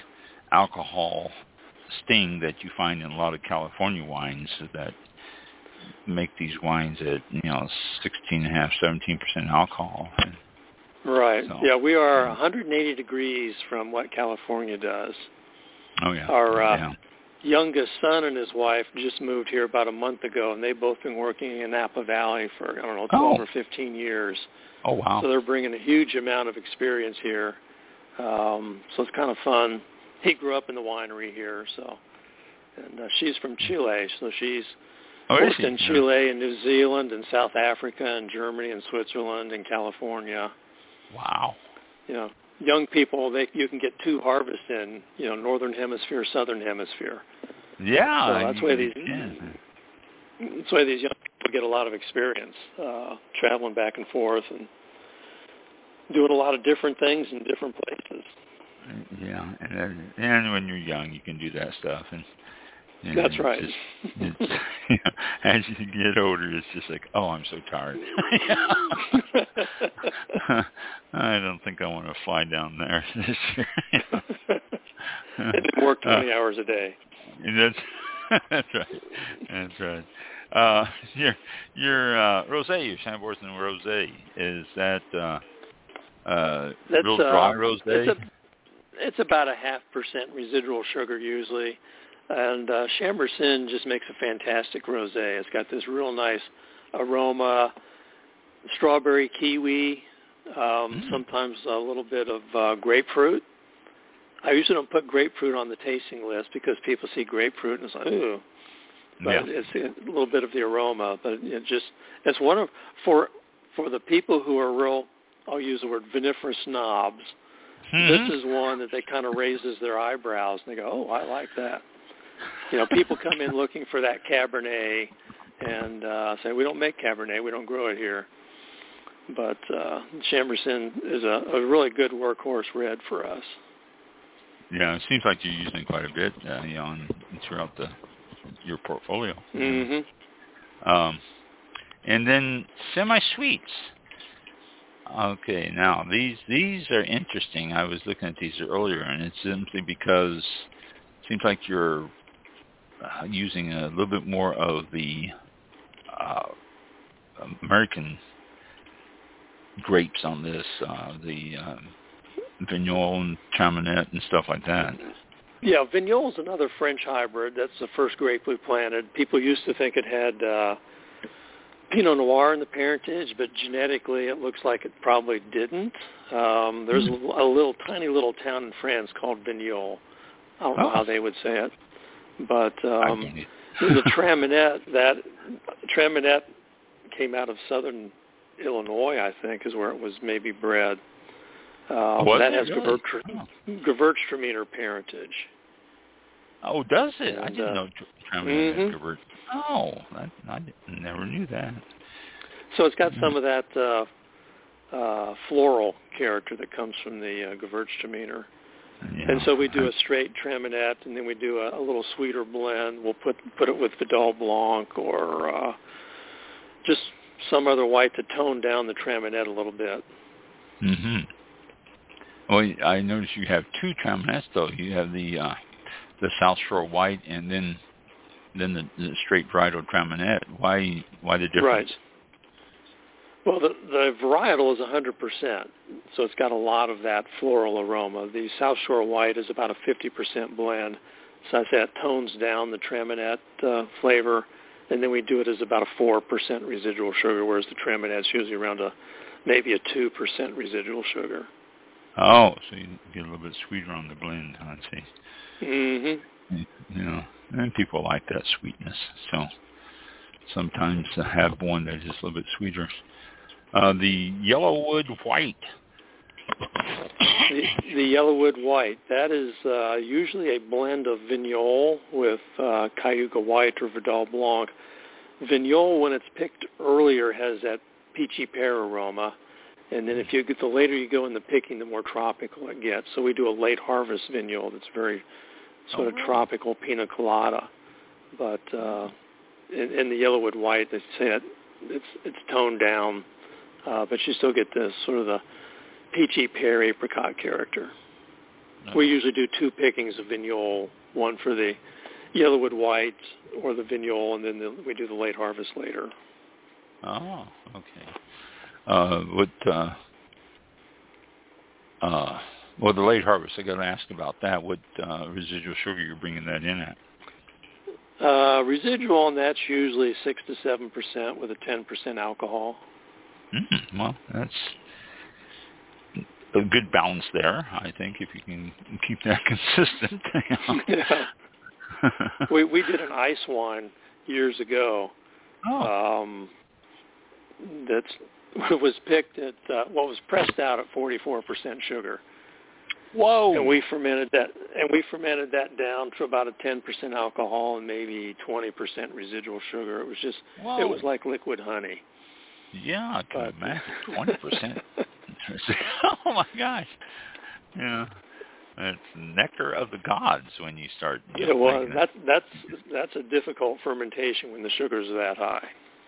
alcohol sting that you find in a lot of California wines that make these wines at you know 16 and a half, 17 percent alcohol.
Right.
So-
yeah, we are 180 degrees from what California does.
oh yeah,
Our, uh,
yeah.
Youngest son and his wife just moved here about a month ago, and they've both been working in Napa Valley for I don't know 12
Oh.
or 15 years.
Oh wow.
So they're bringing a huge amount of experience here. Um, so it's kind of fun. He grew up in the winery here, so and uh, she's from Chile, so she's
oh,
worked in Chile and New Zealand and South Africa and Germany and Switzerland and California.
Wow.
You know, young people they you can get two harvests in, you know, northern hemisphere, southern hemisphere.
Yeah.
So that's why these
can.
that's why these young people get a lot of experience uh, traveling back and forth and doing a lot of different things in different places.
Yeah, and and when you're young, you can do that stuff, and, and
That's right.
Just, it's, you know, as you get older, it's just like, oh, I'm so tired. I don't think I want to fly down there this year.
and then work 20
Uh,
hours a day.
And that's that's right. That's right. Uh, your your uh, rosé, your Chambourcin rosé, is that uh, uh,
That's
real
uh,
dry rosé?
It's, about a half percent residual sugar usually, and uh, Chambourcin just makes a fantastic rosé. It's got this real nice aroma, strawberry, kiwi, um,
Mm.
sometimes a little bit of uh, grapefruit. I usually don't put grapefruit on the tasting list because people see grapefruit and it's like, ooh. But
yeah.
it's a little bit of the aroma, but it just it's one of for for the people who are real. I'll use the word viniferous snobs.
Mhm.
This is one that they kind of raises their eyebrows and they go, "Oh, I like that." You know, people come in looking for that Cabernet and uh, say, "We don't make Cabernet. We don't grow it here." But uh, Chambourcin is a, a really good workhorse red for us.
Yeah, it seems like you're using it quite a bit, uh, you know, on, throughout the your portfolio.
Mm-hmm.
Um, and then semi-sweets. Okay, now these these are interesting. I was looking at these earlier, and it's simply because it seems like you're uh, using a little bit more of the uh, American grapes on this, uh, the um, Vignoles and Chamonix and stuff like that.
Yeah, Vignole's another French hybrid. That's the first grape we planted. People used to think it had uh, Pinot Noir in the parentage, but genetically it looks like it probably didn't. Um, there's a, a little tiny little town in France called Vignoles. I don't know
Oh.
how they would say it, but um, the Traminette that Traminette came out of southern Illinois, I think, is where it was maybe bred. Uh,
Was
that
it
has
really?
Gewürz-
Oh.
Parentage.
Oh, does it? I didn't
uh,
know Traminette
mhm.
had Gewürz. Oh, I, I never knew that.
So it's got some of that uh, uh, floral character that comes from the uh, Gewürztraminer.
Yeah.
And so we do a straight Traminette, and then we do a, a little sweeter blend. We'll put put it with Vidal Blanc or uh, just some other white to tone down the Traminette a little bit.
hmm Well, I noticed you have two Traminettes though. You have the uh, the South Shore White, and then then the, the straight varietal Traminette. Why why the difference?
Right. Well, the, the varietal is 100%, so it's got a lot of that floral aroma. The South Shore White is about a 50% blend, so I say it tones down the Traminette uh, flavor, and then we do it as about a 4% residual sugar, whereas the Traminette's usually around a maybe a 2% residual sugar.
Oh, so you get a little bit sweeter on the blend. I see.
hmm
You know, and people like that sweetness. So sometimes I have one that's just a little bit sweeter. Uh, the Yellowwood White.
The, the Yellowwood White, that is uh, usually a blend of Vignole with uh, Cayuga White or Vidal Blanc. Vignole, when it's picked earlier, has that peachy pear aroma. And then if you get the later you go in the picking, the more tropical it gets. So we do a late harvest Vignole that's very sort
Oh,
of
really?
tropical pina colada. But uh, in, in the Yellowwood White, they say it, it's it's toned down, uh, but you still get this sort of the peachy pear apricot character. We usually do two pickings of Vignole, one for the Yellowwood White or the Vignole, and then the, we do the late harvest later.
Oh, okay. Uh, what, uh, uh, well, the late harvest, I got to ask about that. What uh, residual sugar you're bringing that in at?
Uh, residual on that's usually six to seven percent with a ten percent alcohol.
Mm, well, that's a good balance there, I think, if you can keep that consistent.
Yeah. we we did an ice wine years ago.
oh,
Um, that's was picked at uh, what was pressed out at 44% sugar,
whoa!
and we fermented that and we fermented that down to about a 10% alcohol and maybe 20% residual sugar. It was just
whoa.
it was like liquid honey.
yeah, I can
but-
imagine twenty percent. oh my gosh! Yeah, it's nectar of the gods when you start. You know,
well,
making it.
that's that's that's a difficult fermentation when the sugars are that high.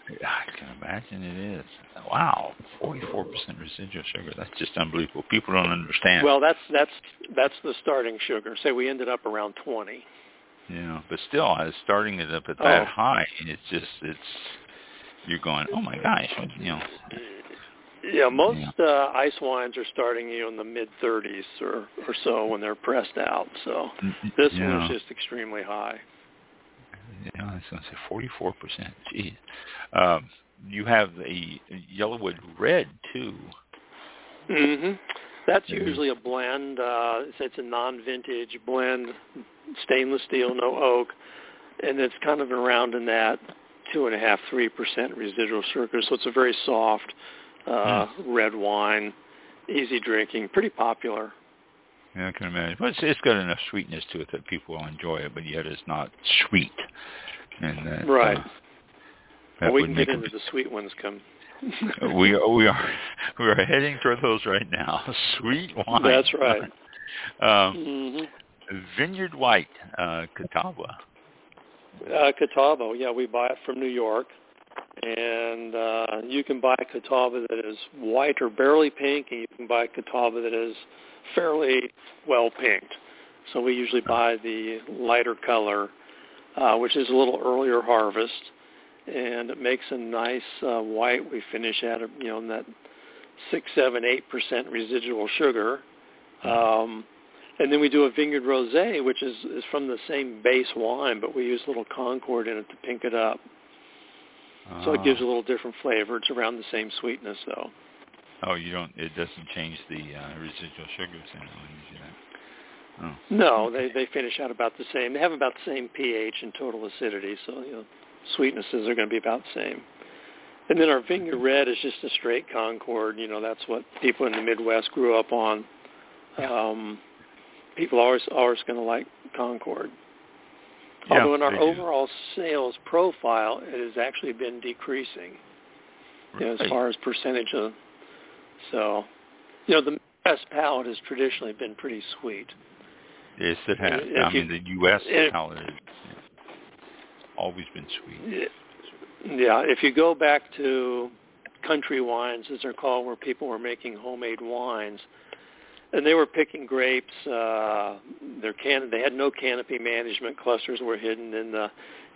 I can imagine it is. Wow, forty-four percent residual sugar. That's just unbelievable. People don't understand.
Well, that's that's that's the starting sugar. Say we ended up around 20.
Yeah, but still, I was starting it up at that
Oh.
high, and it's just it's you're going, oh my gosh, you know.
Yeah, most uh, ice wines are starting you in the mid 30s or or so when they're pressed out. So this
yeah,
one was just extremely high.
Yeah, I was going to say forty-four percent. Geez, um, you have a Yellowwood Red too.
hmm That's
Mhm.
usually a blend. Uh, it's, it's a non-vintage blend, stainless steel, no oak, and it's kind of around in that two and a half, three percent residual sugar. So it's a very soft uh, red wine, easy drinking, pretty popular.
Yeah, I can imagine. But it's, it's got enough sweetness to it that people will enjoy it, but yet it's not sweet. And that,
right.
Uh,
that well, we can get into the sweet ones come.
we are, we are we are heading toward those right now. Sweet wine.
That's right.
um,
mm-hmm.
Vineyard White, uh, Catawba.
Uh, Catawba, yeah, we buy it from New York, and uh, you can buy Catawba that is white or barely pink, and you can buy Catawba that is fairly well pinked. So we usually buy the lighter color, uh, which is a little earlier harvest, and it makes a nice uh, white. We finish at you know in that six, seven, eight percent residual sugar. Um, and then we do a vineyard rosé, which is, is from the same base wine, but we use a little Concord in it to pink it up. So it gives a little different flavor. It's around the same sweetness, though.
Oh, you don't. It doesn't change the uh, residual sugars in it when you do that. Oh.
No, they they finish out about the same. They have about the same pH and total acidity, so you know, sweetnesses are going to be about the same. And then our Vineyard Red is just a straight Concord. You know, that's what people in the Midwest grew up on. Um, people are always always going to like Concord.
Yeah,
Although in our overall sales profile, it has actually been decreasing you know, as far as percentage of. So, you know, the Midwest palate has traditionally been pretty sweet.
Yes, it has.
If
I
you-
mean, the U.S.
if-
palate yeah, always been sweet.
Yeah, if you go back to country wines, as they're called, where people were making homemade wines, and they were picking grapes. Uh, their can they had no canopy management. Clusters were hidden in the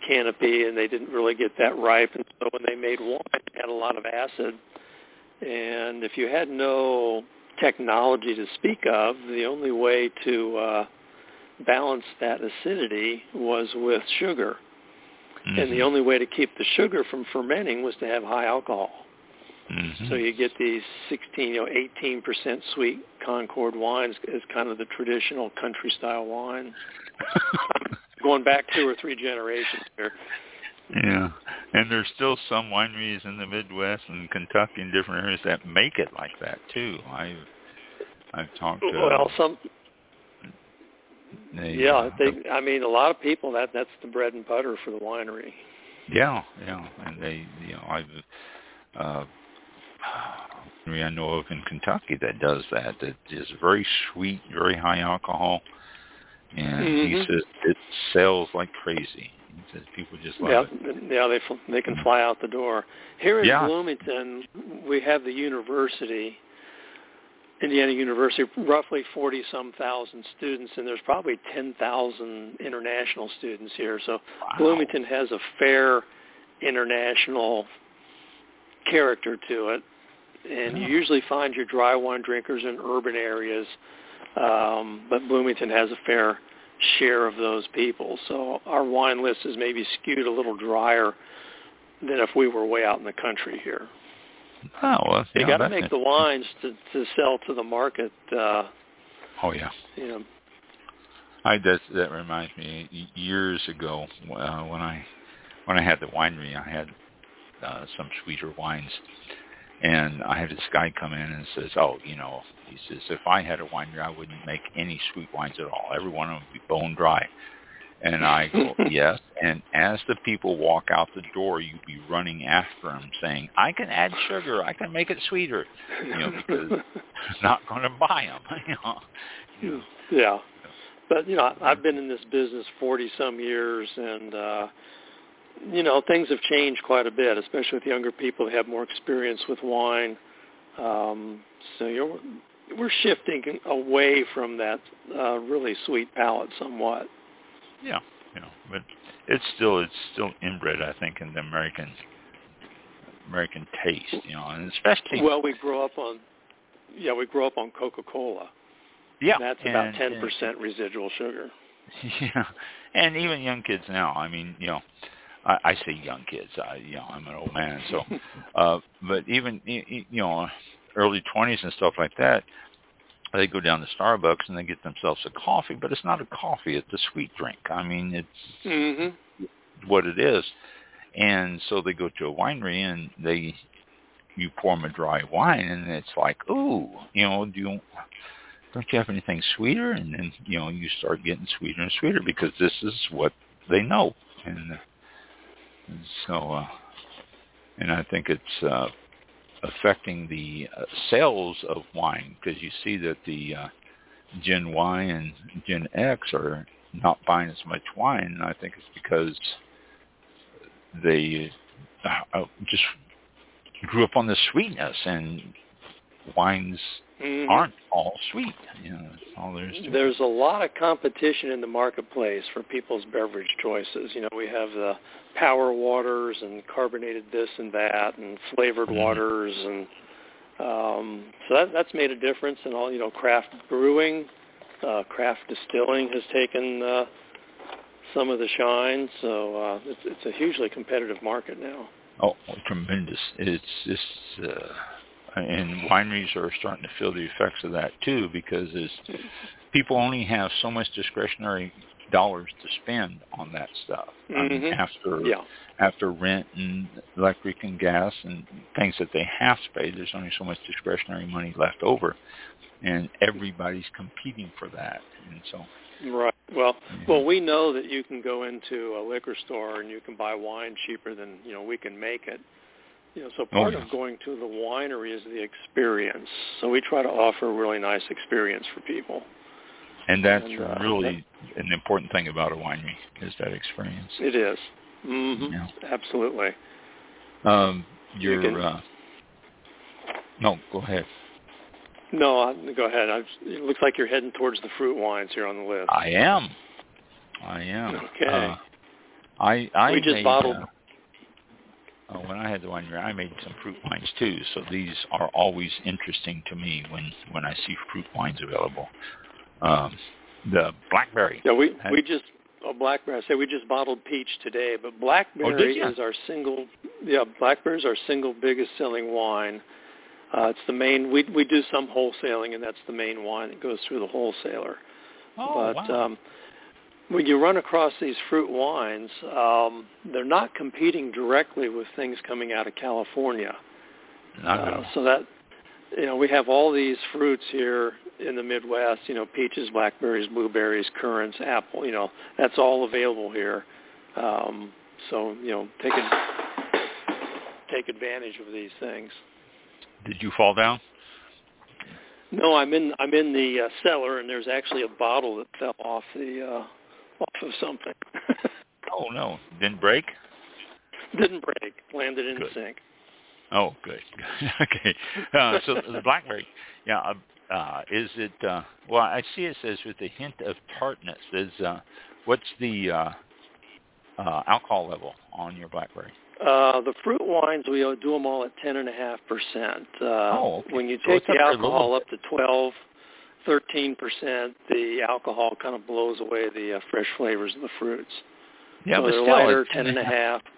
canopy, and they didn't really get that ripe. And so when they made wine, it had a lot of acid. And if you had no technology to speak of, the only way to uh, balance that acidity was with sugar. And the
Mhm.
only way to keep the sugar from fermenting was to have high alcohol.
Mhm.
So you get these 16, you know, 18% sweet Concord wines as kind of the traditional country style wine. Going back two or three generations here.
Yeah, and there's still some wineries in the Midwest and Kentucky and different areas that make it like that too. I've I've talked to
Well, some
they,
yeah,
uh,
they I mean a lot of people that that's the bread and butter for the winery.
yeah, yeah, and they you know I've uh I know of in Kentucky that does that. That is very sweet, very high alcohol, and he
Mhm.
says it sells like crazy. He people just love
Yeah,
it.
yeah, they fl- they can fly out the door. Here in
Yeah.
Bloomington, we have the university, Indiana University, roughly forty some thousand students, and there's probably ten thousand international students here. So
Wow.
Bloomington has a fair international character to it, and you usually find your dry wine drinkers in urban areas, um, but Bloomington has a fair share of those people. So our wine list is maybe skewed a little drier than if we were way out in the country here.
Oh well,
You got to make the wines to to sell to the market. Uh,
Oh yeah.
you know,
I that that reminds me years ago uh, when I when I had the winery, I had uh, some sweeter wines, and I had this guy come in and says, "Oh, you know," he says, "if I had a winery, I wouldn't make any sweet wines at all. Every one of them would be bone dry." And I go, "Yes." And as the people walk out the door, you'd be running after them, saying, "I can add sugar. I can make it sweeter." You know, because not going to buy them. You know.
Yeah. But you know, I've been in this business forty some years, and uh, you know, things have changed quite a bit, especially with younger people who have more experience with wine. Um, so you're we're shifting away from that uh, really sweet palate somewhat.
Yeah, you know, but it's still it's still inbred, I think, in the American American taste, you know, and especially
Well, we grow up on yeah, we grow up on Coca-Cola.
yeah,
That's about ten percent residual sugar.
Yeah, and even young kids now. I mean, you know, I, I say young kids. I, you know, I'm an old man, so, uh, but even you know, early twenties and stuff like that. They go down to Starbucks and they get themselves a coffee, but it's not a coffee; it's a sweet drink. I mean, it's
Mm-hmm.
what it is. And so they go to a winery and they you pour them a dry wine and it's like, ooh, you know, do you don't you have anything sweeter? And then you know you start getting sweeter and sweeter because this is what they know, and, and so uh, and I think it's uh, affecting the uh, sales of wine because you see that the uh, Gen Y and Gen X are not buying as much wine, I think it's because they uh, just grew up on the sweetness, and wines
Mhm.
aren't all sweet. You know, that's all there is to it.
A lot of competition in the marketplace for people's beverage choices. You know, we have the power waters and carbonated this and that, and flavored
Mhm.
waters, and um, so that, that's made a difference. And all you know, craft brewing, uh, craft distilling has taken uh, some of the shine. So uh, it's, it's a hugely competitive market now.
Oh, tremendous! It's it's uh, and wineries are starting to feel the effects of that too because as people only have so much discretionary dollars to spend on that stuff I mean,
Mhm.
after
Yeah.
after rent and electric and gas and things that they have to pay. There's only so much discretionary money left over, and everybody's competing for that. And so,
Right. Well,
Mhm.
well, we know that you can go into a liquor store and you can buy wine cheaper than you know we can make it. You know, so part
yeah.
of going to the winery is the experience. So we try to offer a really nice experience for people.
and that's
And, uh,
really an important thing about a winery is that experience.
It is. Mm-hmm.
Yeah.
Absolutely.
Um,
You can-
uh, no, go ahead.
No, I, go ahead. I, it looks like you're heading towards the fruit wines here on the list.
I am. I am.
Okay.
Uh, I I
we just
made,
bottled.
Uh, uh, when I had the winery, I made some fruit wines too. So these are always interesting to me when when I see fruit wines available. Um, the blackberry.
Yeah, we
had-
we just oh, blackberry. I say we just bottled peach today, but
Oh,
blackberry
ya?
is our single. Yeah, blackberry is our single biggest selling wine. Uh, it's the main. We we do some wholesaling, and that's the main wine that goes through the wholesaler.
Oh
but
wow.
um, when you run across these fruit wines, um, they're not competing directly with things coming out of California.
Not
Uh, so that you know we have all these fruits here in the Midwest. You know, peaches, blackberries, blueberries, currants, apple. You know, that's all available here. Um, so you know, take ad- take advantage of these things.
Did you fall down?
No, I'm in I'm in the uh, cellar, and there's actually a bottle that fell off the uh, off of something.
Oh no, didn't break.
Didn't break. Landed in
Good.
the sink.
Oh, good. okay. Uh, so the blackberry, yeah. Uh, uh, is it? Uh, well, I see it says with a hint of tartness. Is uh, what's the uh, uh, alcohol level on your blackberry?
Uh, the fruit wines, we do them all at 10.5%. Uh,
Oh, okay.
When you take
up
the alcohol up to 12, 13%, the alcohol kind of blows away the uh, fresh flavors of the fruits.
Yeah,
so
but
they're
still,
lighter,
it's
10.5.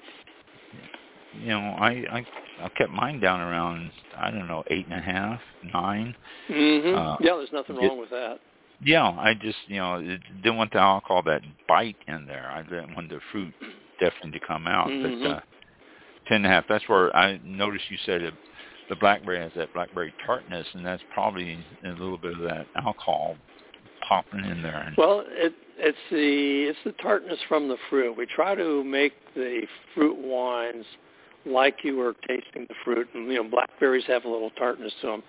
You know, I, I I kept mine down around I don't know eight and a half, nine.
Mm-hmm.
Uh,
yeah, there's nothing wrong with that.
Yeah, I just you know it, didn't want the alcohol that bite in there. I didn't want the fruit definitely to come out.
Mhm.
But uh, ten and a half. That's where I noticed you said it, the blackberry has that blackberry tartness, and that's probably a little bit of that alcohol popping in there.
Well, it, it's the it's the tartness from the fruit. We try to make the fruit wines like you were tasting the fruit. And, you know, blackberries have a little tartness to them,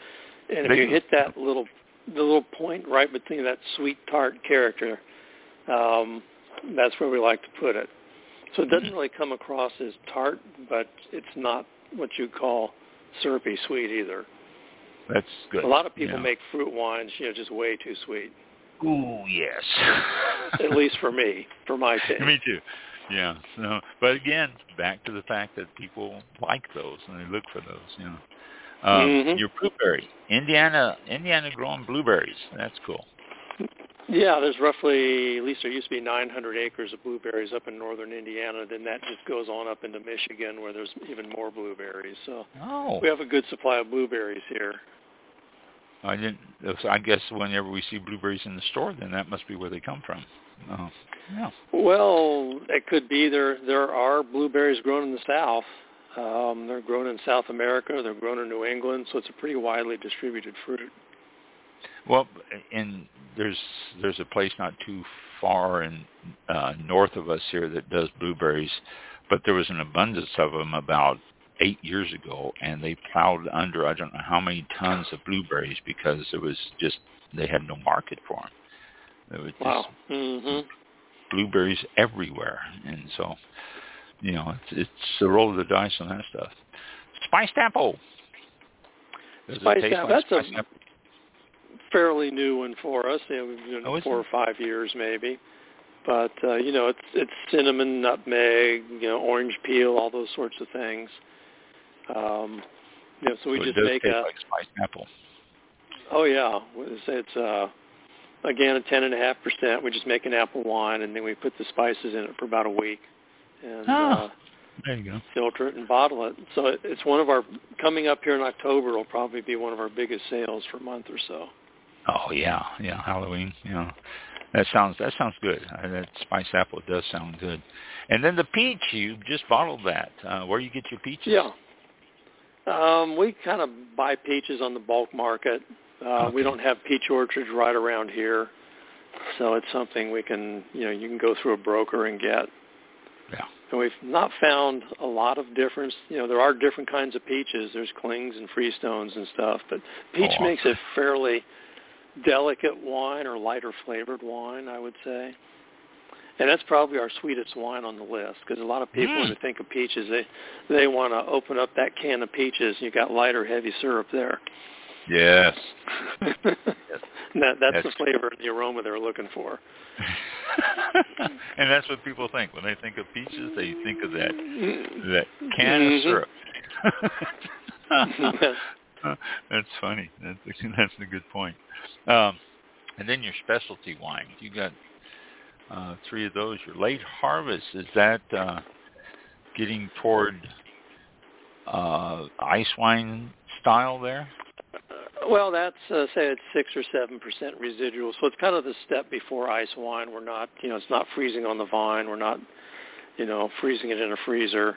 and if you hit that little the little point right between that sweet tart character, um, that's where we like to put it. So it doesn't really come across as tart, but it's not what you call syrupy sweet either.
that's good.
A lot of people
yeah.
make fruit wines, you know, just way too sweet.
Ooh, yes.
At least for me, for my taste.
Me too. Yeah. So, but again, back to the fact that people like those and they look for those. You know. Um,
Mhm.
Your blueberry, Indiana, Indiana growing blueberries. That's cool.
Yeah, there's roughly, at least there used to be 900 acres of blueberries up in northern Indiana. Then that just goes on up into Michigan where there's even more blueberries. So
Oh,
we have a good supply of blueberries here.
I didn't. I guess whenever we see blueberries in the store, then that must be where they come from. Oh, yeah.
Well, it could be there. There are blueberries grown in the South. Um, they're grown in South America. They're grown in New England. So it's a pretty widely distributed fruit.
Well, and there's there's a place not too far in uh, north of us here that does blueberries, but there was an abundance of them about eight years ago, and they plowed under I don't know how many tons of blueberries because it was just they had no market for them. There was
Wow.
just
hmm
blueberries everywhere, and so you know it's it's a roll of the dice on that stuff. Spiced apple. Does
Spiced apple,
like
that's a-
apple?
Fairly new one for us. You know, we've been
Oh,
four
it?
or five years maybe. But uh, you know, it's it's cinnamon, nutmeg, you know, orange peel, all those sorts of things. Um, you know, so we
So
just make a.
like spiced apple.
Oh yeah, it's, it's uh, again a ten and a half percent. We just make an apple wine, and then we put the spices in it for about a week, and
Ah.
uh,
There you go.
filter it and bottle it. So it, it's one of our coming up here in October. Will probably be one of our biggest sales for a month or so.
Oh yeah, yeah, Halloween. Yeah, that sounds that sounds good. Uh, that spiced apple does sound good. And then the peach, you just bottled that. Uh, where you get your peaches?
Yeah. Um, we kind of buy peaches on the bulk market. Uh,
Okay.
We don't have peach orchards right around here, so it's something we can, you know, you can go through a broker and get.
Yeah.
And we've not found a lot of difference. You know, there are different kinds of peaches. There's clings and freestones and stuff, but peach
Oh,
makes it fairly delicate wine or lighter flavored wine, I would say. And that's probably our sweetest wine on the list because a lot of people, when
Mm.
they think of peaches, they they want to open up that can of peaches. And you've got lighter, heavy syrup there.
Yes.
and that, that's, the
That's-
flavor and the aroma they're looking for.
and that's what people think when they think of peaches. They think of that that can
Mhm.
of syrup. that's funny. That's that's a good point. Um, and then your specialty wines. You got uh, three of those. Your late harvest is that uh, getting toward uh, ice wine style there?
Well, that's uh, say it's six or seven percent residual, so it's kind of the step before ice wine. We're not, you know, it's not freezing on the vine. We're not, you know, freezing it in a freezer.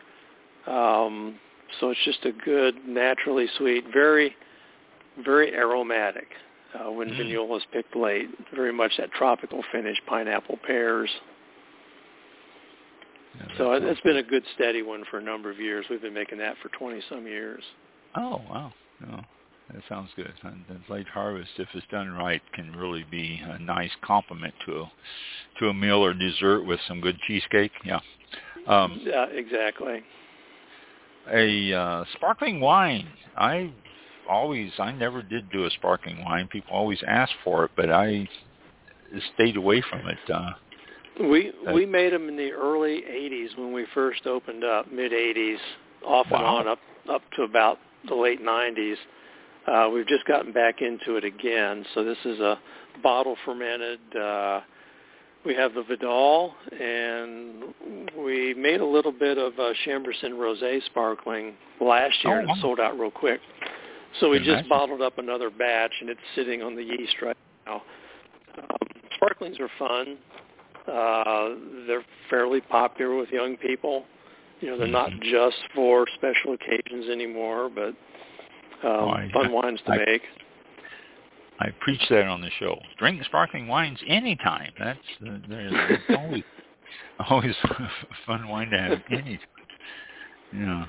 Um, so it's just a good, naturally sweet, very, very aromatic. Uh, when
Mm.
Vignola is picked late, very much that tropical finish, pineapple, pears.
Yeah,
So it, it's been a
good.
steady one for a number of years. We've been making that for 20 some years.
Oh wow. No, that sounds good. And the late harvest, if it's done right, can really be a nice complement to a to a meal or dessert with some good cheesecake. Yeah. Um,
Yeah, exactly.
A uh, sparkling wine. I always, I never did do a sparkling wine. People always ask for it, but I stayed away from it. Uh,
We
Uh,
we made them in the early '80s when we first opened up, mid '80s, off and
Wow.
on up up to about the late '90s. Uh, we've just gotten back into it again. So this is a bottle fermented. Uh, we have the Vidal, and we made a little bit of uh, Chambourcin Rosé sparkling last year,
Oh,
and it sold out real quick. So we just bottled up another batch, and it's sitting on the yeast right now. Um, sparklings are fun. Uh, they're fairly popular with young people. You know, they're not
Mhm.
just for special occasions anymore, but um,
Oh, I-
fun wines to
I-
make.
I preach that on the show. Drink sparkling wines anytime. That's uh, there- it's always always fun wine to have anytime. Yeah.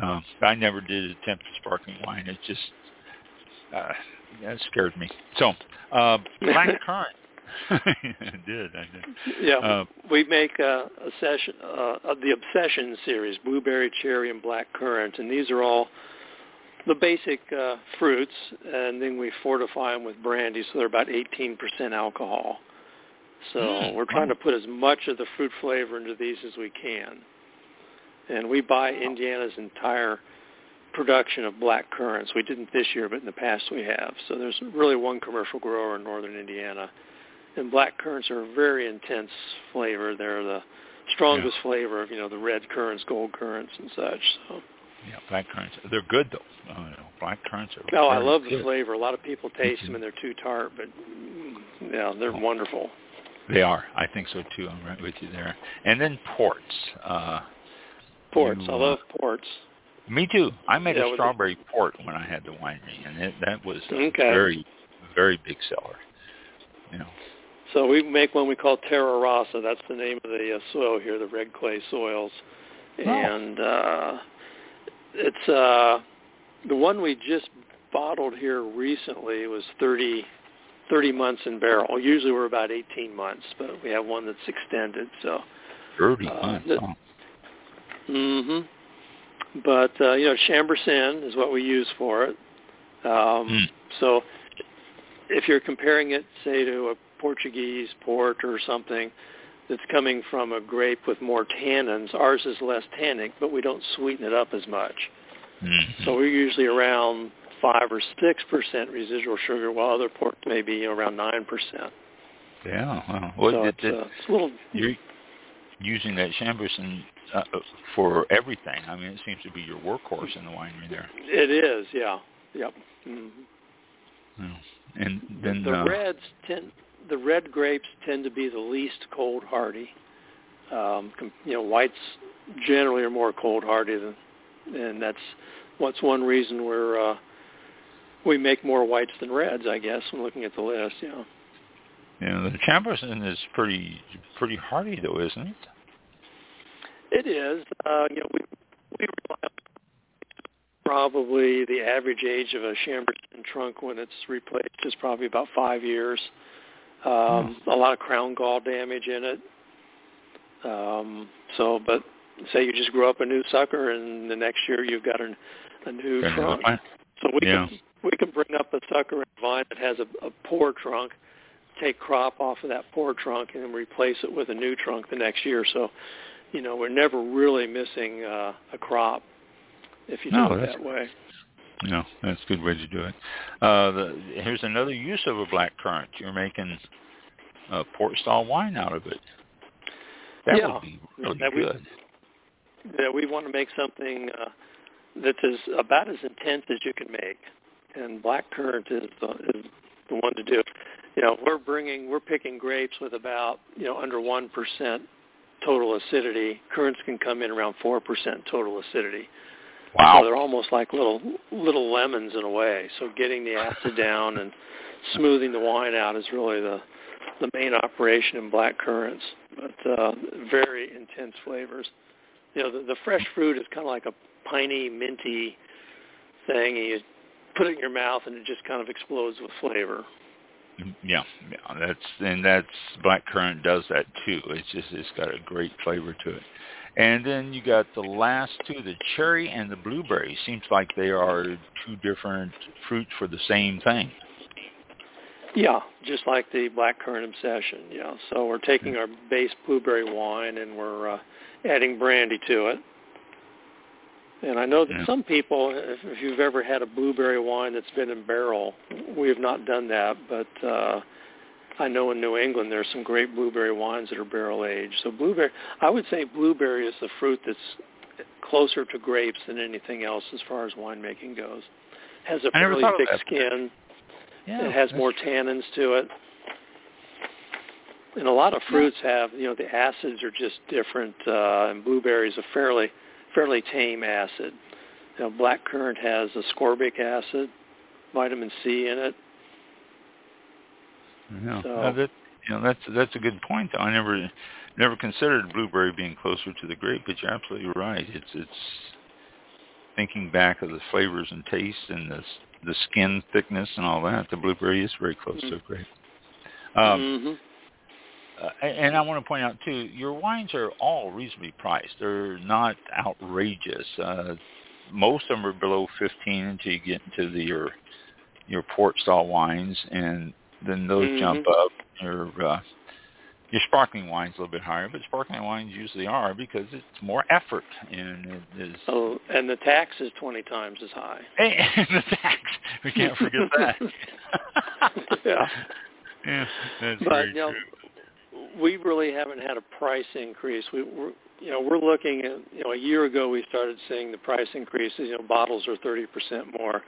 Um, I never did attempt a sparkling wine. It just uh, that scared me. So uh, black currant. I did. I did.
Yeah,
Uh,
we make uh, a session uh, of the Obsession series: blueberry, cherry, and black currant, and these are all the basic uh, fruits, and then we fortify them with brandy, so they're about 18% alcohol. So
Mm,
we're trying
wow.
to put as much of the fruit flavor into these as we can. And we buy Indiana's entire production of black currants. We didn't this year, but in the past we have. So there's really one commercial grower in northern Indiana. And black currants are a very intense flavor. They're the strongest flavor of, you know, the red currants, gold currants, and such. So,
Yeah, black currants. They're good though. Uh, black currants are.
oh, I love the
good.
flavor. A lot of people taste them and they're too tart, but mm, yeah, they're
Oh.
wonderful.
They are. I think so too. I'm right with you there. And then ports. Uh,
Ports.
You,
I
uh,
love ports.
me too. I made
Yeah,
a strawberry port when I had the winery, and it, that was a
Okay.
very, very big seller. You know.
So we make one we call Terra Rossa. That's the name of the uh, soil here, the red clay soils,
Oh.
and uh, it's uh, the one we just bottled here recently was 30, 30 months in barrel. Usually we're about 18 months, but we have one that's extended. So,
Thirty
Uh,
months. oh.
hmm but uh, you know, Chambourcin is what we use for it. Um,
Hmm.
So, if you're comparing it, say, to a Portuguese port or something that's coming from a grape with more tannins, ours is less tannic, but we don't sweeten it up as much.
Mhm.
So we're usually around five or six percent residual sugar, while other ports may be around nine percent.
yeah. Well, well
so
it,
it's,
it,
uh, it's a little.
you're using that Chambourcin uh, for everything. I mean, it seems to be your workhorse in the winery there.
It is, yeah, yep. hmm
Yeah. And then
the
uh,
reds tend the red grapes tend to be the least cold hardy. Um, com- you know, whites generally are more cold hardy than, and that's what's one reason we're uh, we make more whites than reds, I guess, when looking at the list. Yeah,
you know, the Chambourcin is pretty pretty hardy though, isn't it?
it is. Uh, you know, we we rely on probably the average age of a Chambourcin trunk when it's replaced is probably about five years. Um, A lot of crown gall damage in it. Um, so, but say you just grow up a new sucker, and the next year you've got a, a new
Fair
trunk. So we
Yeah.
can we can bring up a sucker and vine that has a, a poor trunk, take crop off of that poor trunk, and then replace it with a new trunk the next year. So, you know, we're never really missing uh, a crop if you
No,
do it that way.
No, that's a good way to do it. Uh, the, here's another use of a black currant. You're making uh, port style wine out of it. That
Yeah.
would be really
That we-
good.
Yeah, we want to make something uh, that's as about as intense as you can make, and black currant is the, is the one to do. You know, we're bringing we're picking grapes with about you know under one percent total acidity. Currants can come in around four percent total acidity.
Wow.
So they're almost like little little lemons in a way. So getting the acid down and smoothing the wine out is really the the main operation in black currants. But uh, very intense flavors. You know, the, the fresh fruit is kind of like a piney, minty thing. And you put it in your mouth and it just kind of explodes with flavor.
Yeah, yeah, that's and that's black currant does that too. It's just it's got a great flavor to it. And then you got the last two, the cherry and the blueberry. Seems like they are two different fruits for the same thing.
Yeah, just like the blackcurrant obsession. Yeah, so we're taking our base blueberry wine and we're uh, adding brandy to it. And I know that
Yeah.
some people, if, if you've ever had a blueberry wine that's been in barrel, we have not done that, but uh, I know in New England there's some great blueberry wines that are barrel aged. So blueberry, I would say blueberry is the fruit that's closer to grapes than anything else as far as winemaking goes. Has a fairly thick skin.
Yeah,
it has more tannins to it. And a lot of fruits have, you know, the acids are just different. Uh, and blueberries a fairly, fairly tame acid. You know, black currant has ascorbic acid, vitamin C in it.
Yeah,
So-
Uh, that you know that's that's a good point. I never never considered blueberry being closer to the grape, but you're absolutely right. It's it's thinking back of the flavors and taste and the the skin thickness and all that. The blueberry is very close to the grape. Um,
hmm
uh, and I want to point out too, your wines are all reasonably priced. They're not outrageous. Uh, most of them are below 15 until you get into the, your your port style wines, and then those
Mhm.
jump up. Your uh, your sparkling wines a little bit higher, but sparkling wines usually are because it's more effort and it is.
Oh, and the tax is 20 times as high.
And the tax, we can't forget that.
yeah.
yeah, that's
But, you know, we really haven't had a price increase. We, we're, you know, we're looking at, you know, a year ago we started seeing the price increases. You know, bottles are 30% more.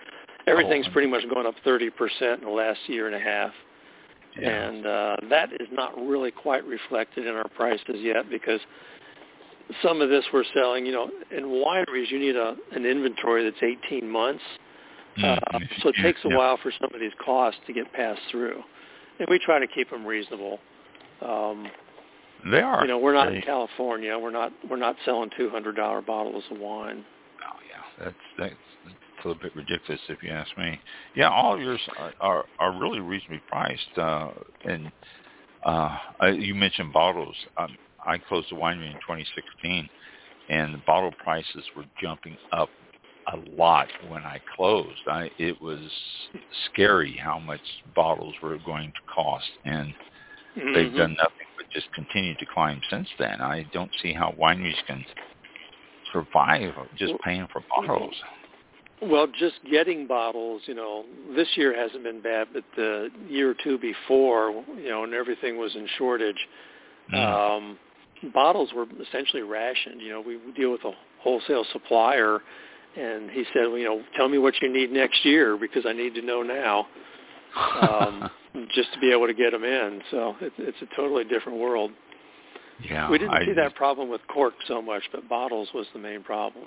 Everything's pretty much gone up 30% in the last year and a half.
Yeah.
And uh, that is not really quite reflected in our prices yet because some of this we're selling, you know, in wineries you need a, an inventory that's 18 months. Uh,
Mm,
so it takes a
yeah.
while for some of these costs to get passed through, and we try to keep them reasonable. Um,
They are.
you know, we're not
They-
in California. We're not we're not selling two hundred dollar bottles of wine.
Oh yeah, that's that's a little bit ridiculous if you ask me. Yeah, all of yours are are, are really reasonably priced. Uh, and uh, I, you mentioned bottles. Um, I closed the winery in 2016, and the bottle prices were jumping up a lot when I closed. I it was scary how much bottles were going to cost, and they've
Mhm.
done nothing but just continue to climb since then. I don't see how wineries can survive just paying for bottles.
Well, just getting bottles, you know, this year hasn't been bad, but the year or two before, you know, and everything was in shortage,
Mm.
um, bottles were essentially rationed. You know, we deal with a wholesale supplier, and he said, well, you know, tell me what you need next year because I need to know now, um, just to be able to get them in. So it, it's a totally different world.
yeah,
we didn't
I,
see that problem with cork so much, but bottles was the main problem.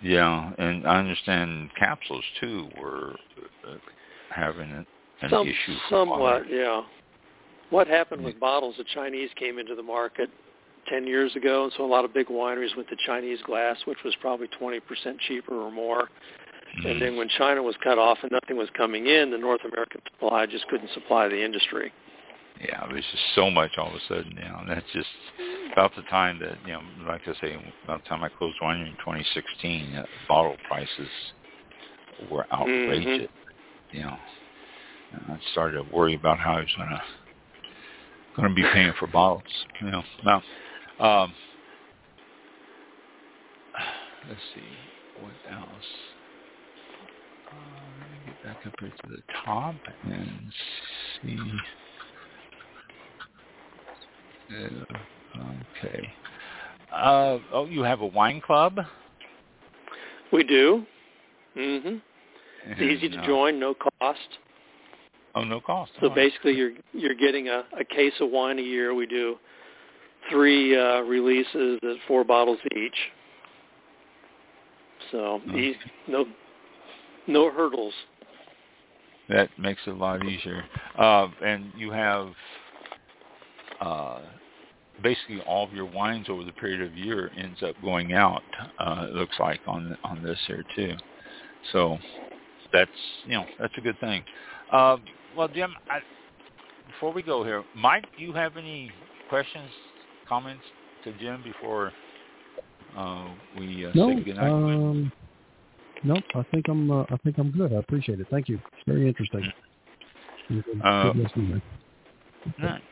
Yeah, and I understand capsules too were uh, having an,
Some,
issue.
somewhat, yeah. What happened with bottles? The Chinese came into the market ten years ago, and so a lot of big wineries went to Chinese glass, which was probably twenty percent cheaper or more. And then when China was cut off and nothing was coming in, the North American supply just couldn't supply the industry.
Yeah, there's just so much all of a sudden. You know, and that's just about the time that you know, like I say, about the time I closed winery in 2016, uh, bottle prices were outrageous. You know, and I started to worry about how I was gonna gonna be paying for bottles. You know, now. Um, let's see what else. Uh, let me get back up here to the top and see. Okay. Uh, oh, you have a wine club?
We do. hmm It's easy to
uh,
join, no cost.
Oh, no cost.
So
right.
basically, you're you're getting a, a case of wine a year. We do three uh, releases at four bottles each. So
Okay.
easy, no no hurdles.
That makes it a lot easier. Uh, and you have uh, basically all of your wines over the period of year ends up going out. Uh, it looks like on on this here too. So that's you know that's a good thing. Uh, well, Jim, I, before we go here, Mike, do you have any questions, comments to Jim before uh, we uh,
No,
say goodnight?
um, no, I think I'm. Uh, I think I'm good. I appreciate it. Thank you. It's very interesting. Good-
Uh,
good listening.
Right.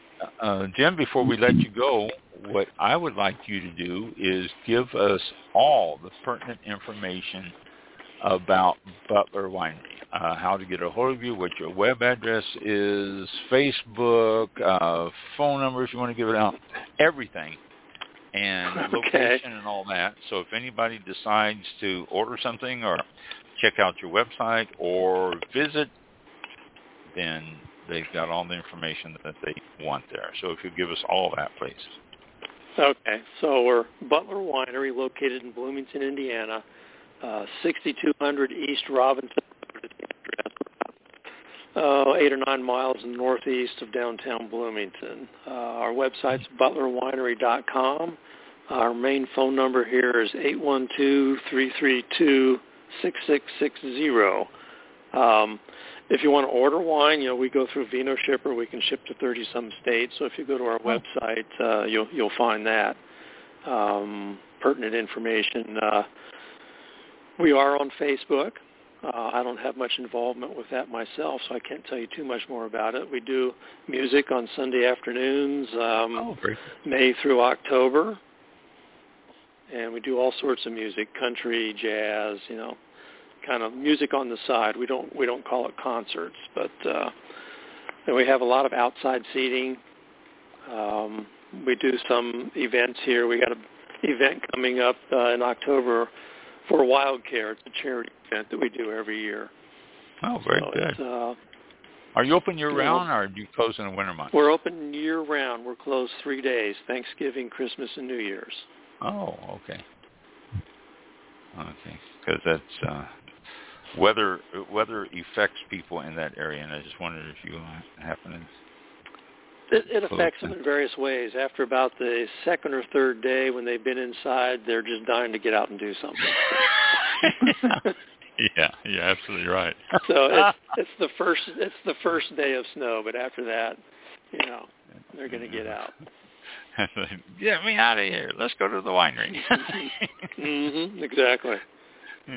Uh, Jim, before we let you go, what I would like you to do is give us all the pertinent information about Butler Winery, uh, how to get a hold of you, what your web address is, Facebook, uh, phone number if you want to give it out, everything, and
Okay.
location and all that. So if anybody decides to order something or check out your website or visit, then they've got all the information that they want there. So if you give us all that, please.
Okay, so we're Butler Winery, located in Bloomington, Indiana, uh, 6200 East Robinson. Uh, eight or nine miles northeast of downtown Bloomington. Uh, our website's butlerwinery.com. Our main phone number here is 812-332-6660. Um, if you want to order wine, you know, we go through Vino Shipper. We can ship to 30-some states. So if you go to our website, uh, you'll, you'll find that. Um, pertinent information. Uh, we are on Facebook. Uh, I don't have much involvement with that myself, so I can't tell you too much more about it. We do music on Sunday afternoons, um,
Oh,
May through October, and we do all sorts of music, country, jazz, you know, kind of music on the side. We don't we don't call it concerts, but uh, and we have a lot of outside seating. Um, we do some events here. We got an event coming up uh, in October for Wild Care. It's a charity event that we do every year.
Oh, very
so
good.
Uh,
Are you open year round, or do you close in the winter months?
we're open year round. We're closed three days: Thanksgiving, Christmas, and New Year's.
Oh, okay. Okay, because that's uh, weather weather affects people in that area, and I just wondered if you uh, happen to.
It, it affects them in various ways. After about the second or third day, when they've been inside, they're just dying to get out and do something.
yeah, you're absolutely right.
so it's, it's the first it's the first day of snow, but after that, you know, they're going to get out.
Get me out of here. Let's go to the winery.
mm-hmm, exactly.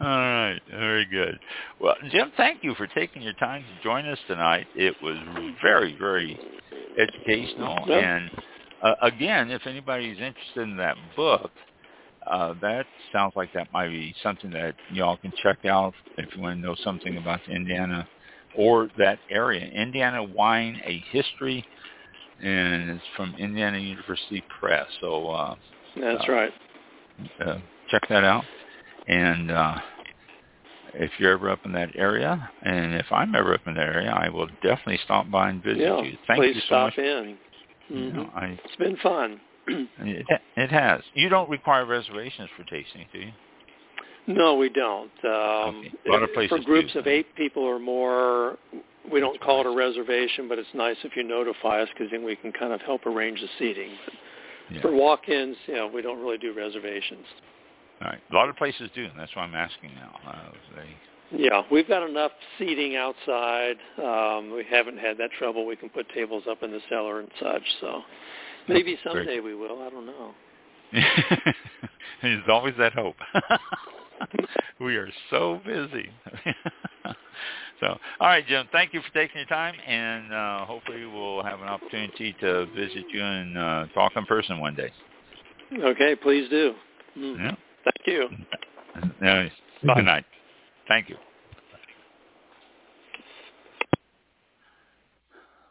All right, very good. Well, Jim, thank you for taking your time to join us tonight. It was very, very educational.
Yep.
And uh, again, if anybody's interested in that book, uh, that sounds like that might be something that y'all can check out if you want to know something about Indiana or that area. Indiana Wine, A History, and it's from Indiana University Press. So uh,
that's
uh,
right.
Uh, check that out. And uh, if you're ever up in that area, and if I'm ever up in that area, I will definitely stop by and visit
yeah,
you. Thank
please
you so
stop
much.
in. Mm-hmm.
know, I,
it's been fun.
it, it has. You don't require reservations for tasting, do you?
No, we don't. Um,
Okay. A lot of places
for groups
do.
of eight people or more, we don't call it a reservation, but it's nice if you notify us because then we can kind of help arrange the seating. But
Yeah.
For walk-ins, you know, we don't really do reservations.
All right. A lot of places do, and that's why I'm asking now. Uh, they,
Yeah, we've got enough seating outside. Um, we haven't had that trouble. We can put tables up in the cellar and such. So maybe
Great.
someday we will. I don't know.
There's always that hope. we are so busy. so, all right, Jim. Thank you for taking your time, and uh, hopefully we'll have an opportunity to visit you and uh, talk in person one day.
Okay, please do. Mm.
Yeah.
Thank you.
Uh, good night. Thank you.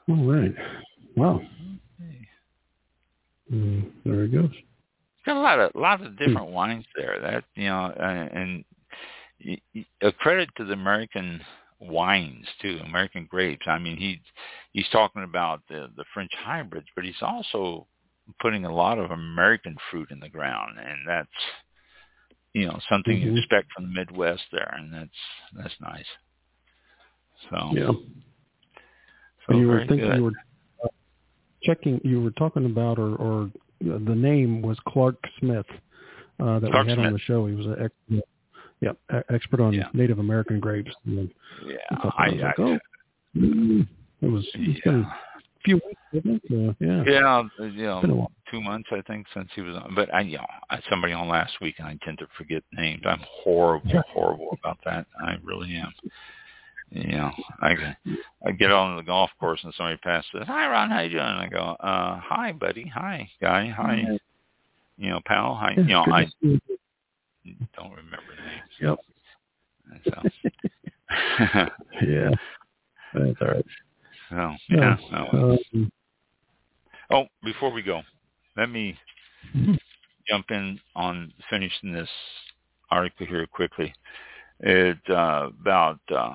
All right. Wow. Mm, there it goes.
It's got a lot of lots of different wines there. That you know, uh, and a credit to the American wines too, American grapes. I mean, he he's talking about the the French hybrids, but he's also putting a lot of American fruit in the ground, and that's you know something you
Mhm.
expect from the Midwest there, and that's that's nice. So
Yeah.
so
you were thinking
good.
you were checking. You were talking about, or, or uh, the name was Clark Smith uh, that
Clark
we had
Smith.
on the show. He was an ex, yeah, expert on
Yeah.
Native American grapes. And
yeah,
I,
I,
I was like, oh, mm, it was. Been
yeah.
Few weeks, yeah.
Yeah, uh, you know, two months I think since he was on. But I, you know, I somebody on last week, and I tend to forget names. I'm horrible, horrible about that. I really am. You know, I I get on the golf course and somebody passes. "Hi, Ron. How you doing?" And I go, "Uh, hi, buddy. Hi, guy. Hi. You know, pal. Hi. You know, I don't remember names.
Yep.
So,
Yeah. That's all right.
So yeah. no.
Um,
Oh, before we go, let me jump in on finishing this article here quickly. It uh, about uh,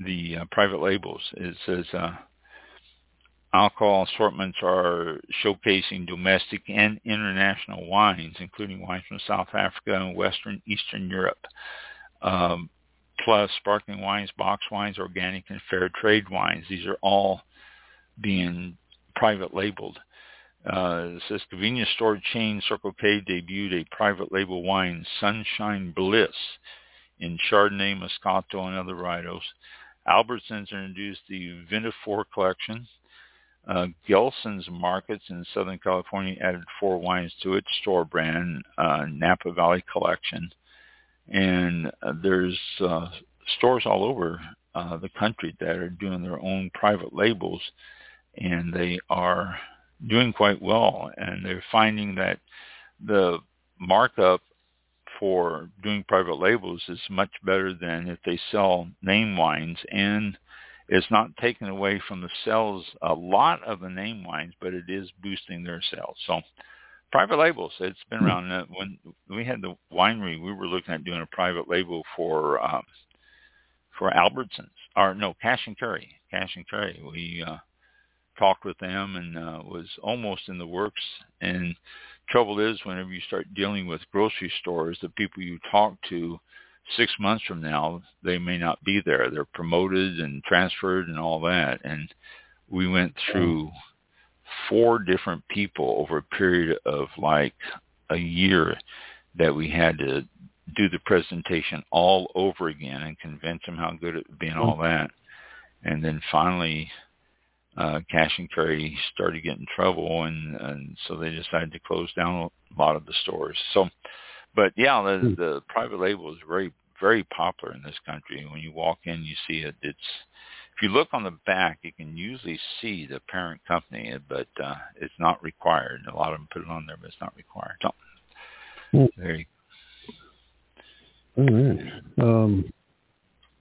the uh, private labels. It says uh, alcohol assortments are showcasing domestic and international wines, including wines from South Africa and Western Eastern Europe. Um, plus sparkling wines, box wines, organic and fair trade wines. These are all being private labeled. Uh, it says convenience store chain Circle K debuted a private label wine, Sunshine Bliss, in Chardonnay, Moscato, and other varietals. Albertsons introduced the Vinifor collection. Uh, Gelson's Markets in Southern California added four wines to its store brand, uh, Napa Valley Collection. And uh, there's uh, stores all over uh, the country that are doing their own private labels and they are doing quite well. And they're finding that the markup for doing private labels is much better than if they sell name wines. And it's not taking away from the sales a lot of the name wines but it is boosting their sales. So private labels. It's been around uh, when we had the winery we were looking at doing a private label for um for albertsons or no cash and carry cash and carry. We uh talked with them and uh, was almost in the works. And trouble is whenever you start dealing with grocery stores, the people you talk to six months from now, they may not be there. They're promoted and transferred and all that. And we went through four different people over a period of like a year that we had to do the presentation all over again and convince them how good it would be and all that. And then finally, uh, cash and carry started getting trouble, and, and so they decided to close down a lot of the stores. So, but yeah, the, the private label is very, very popular in this country. When you walk in, you see it. It's if you look on the back, you can usually see the parent company, but uh, it's not required. A lot of them put it on there, but it's not required. So, there you go.
all right. Um,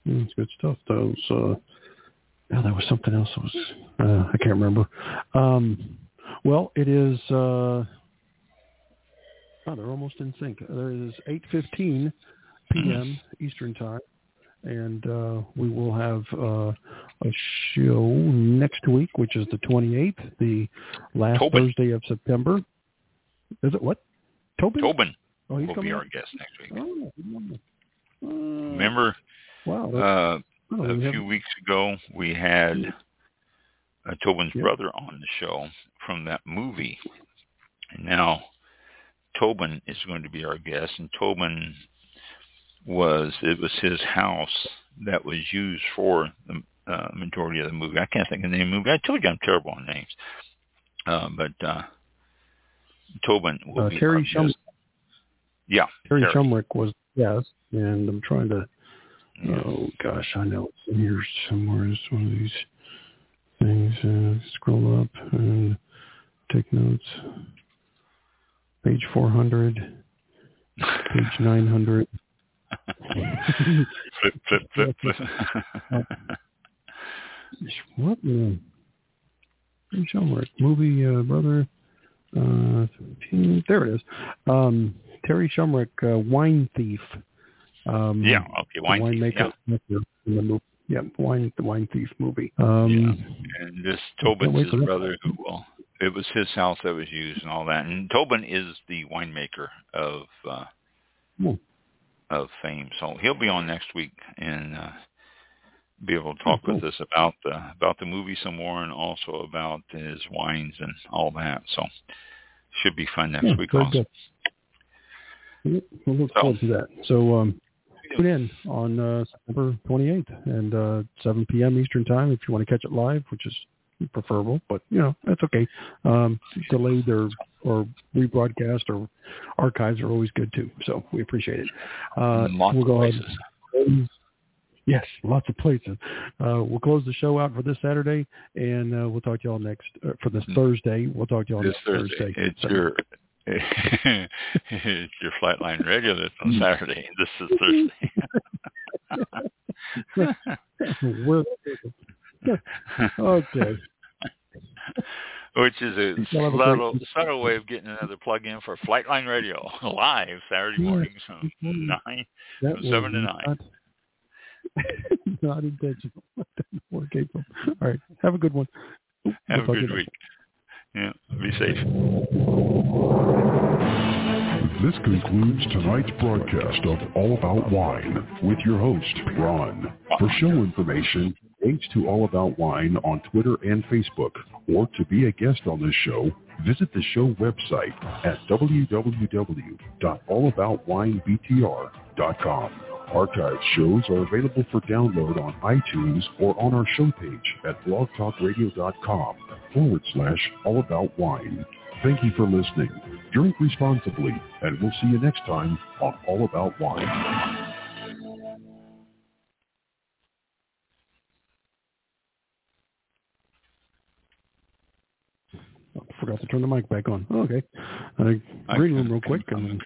that's good stuff. Those. Uh, oh, there was something else. That was uh, I can't remember. Um, well, it is. Uh, oh, they're almost in sync. There is 8:15 p.m. Eastern time, and uh, we will have uh, a show next week, which is the 28th, the last
Tobin.
Thursday of September. Is it what? Tobin?
Tobin
Oh, he's
will
coming
be our guest next week.
Oh. Uh,
Remember,
Wow.
uh,
oh,
a
we have-
few weeks ago we had uh, Tobin's
Yeah.
brother on the show from that movie. And now Tobin is going to be our guest, and Tobin was it was his house that was used for the uh, majority of the movie. I can't think of the name of the movie. I told you I'm terrible on names, uh, but uh, Tobin will
Uh,
be
Terry Shum-
Yeah,
Terry
Terry.
Shumrick was yes, and I'm trying to.
Yeah.
Oh gosh, I know it's in here somewhere. It's one of these things. Uh, scroll up and take notes. Page 400, page 900.
Flip, flip, flip, flip.
What? the- Terry Shumrick movie, uh, brother. Uh, there it is. Um, Terry Shumrick, uh, Wine Thief. Um,
yeah, okay, wine. thief,
winemaker in the movie. Yeah, wine the wine thief movie. Um,
Yeah. and this Tobin's his brother who will it was his house that was used and all that. And Tobin is the winemaker of uh
Hmm.
Of fame. So he'll be on next week and uh be able to talk
Oh,
with us about the about the movie some more and also about his wines and all that. So should be fun next
yeah,
week also.
good. We'll look
So-
forward to that. So um, tune in on uh, September 28th and uh, 7 p.m. Eastern time if you want to catch it live, which is preferable, but you know that's okay. Um, delayed or or rebroadcast or archives are always good too. So we appreciate it. Uh,
Lots
we'll
of
go
places.
ahead. Yes, lots of places. Uh, we'll close the show out for this Saturday, and uh, we'll talk to y'all next uh, for this Thursday. We'll talk to y'all
This
next
Thursday.
Thursday.
It's your it's your flightline radio that's on
Hmm.
Saturday. This is Thursday.
We're- okay.
Which is a
Y'all have a great-
subtle, subtle way of getting another plug in for Flightline Radio live Saturday
Yeah.
mornings from mm-hmm. nine.
That
From seven to nine.
Not, not intentional. Where it came from. All right. Have a good one.
Have
We'll
a
talk to you
good
next
week. Yeah, be safe.
This concludes tonight's broadcast of All About Wine with your host, Ron. For show information, links to All About Wine on Twitter and Facebook, or to be a guest on this show, visit the show website at www.allaboutwinebtr.com. Archived shows are available for download on iTunes or on our show page at blogtalkradio.com forward slash all about wine. Thank you for listening. Drink responsibly, and we'll see you next time on All About Wine.
Forgot to turn the mic back on. Oh, okay. Uh, green room real quick. And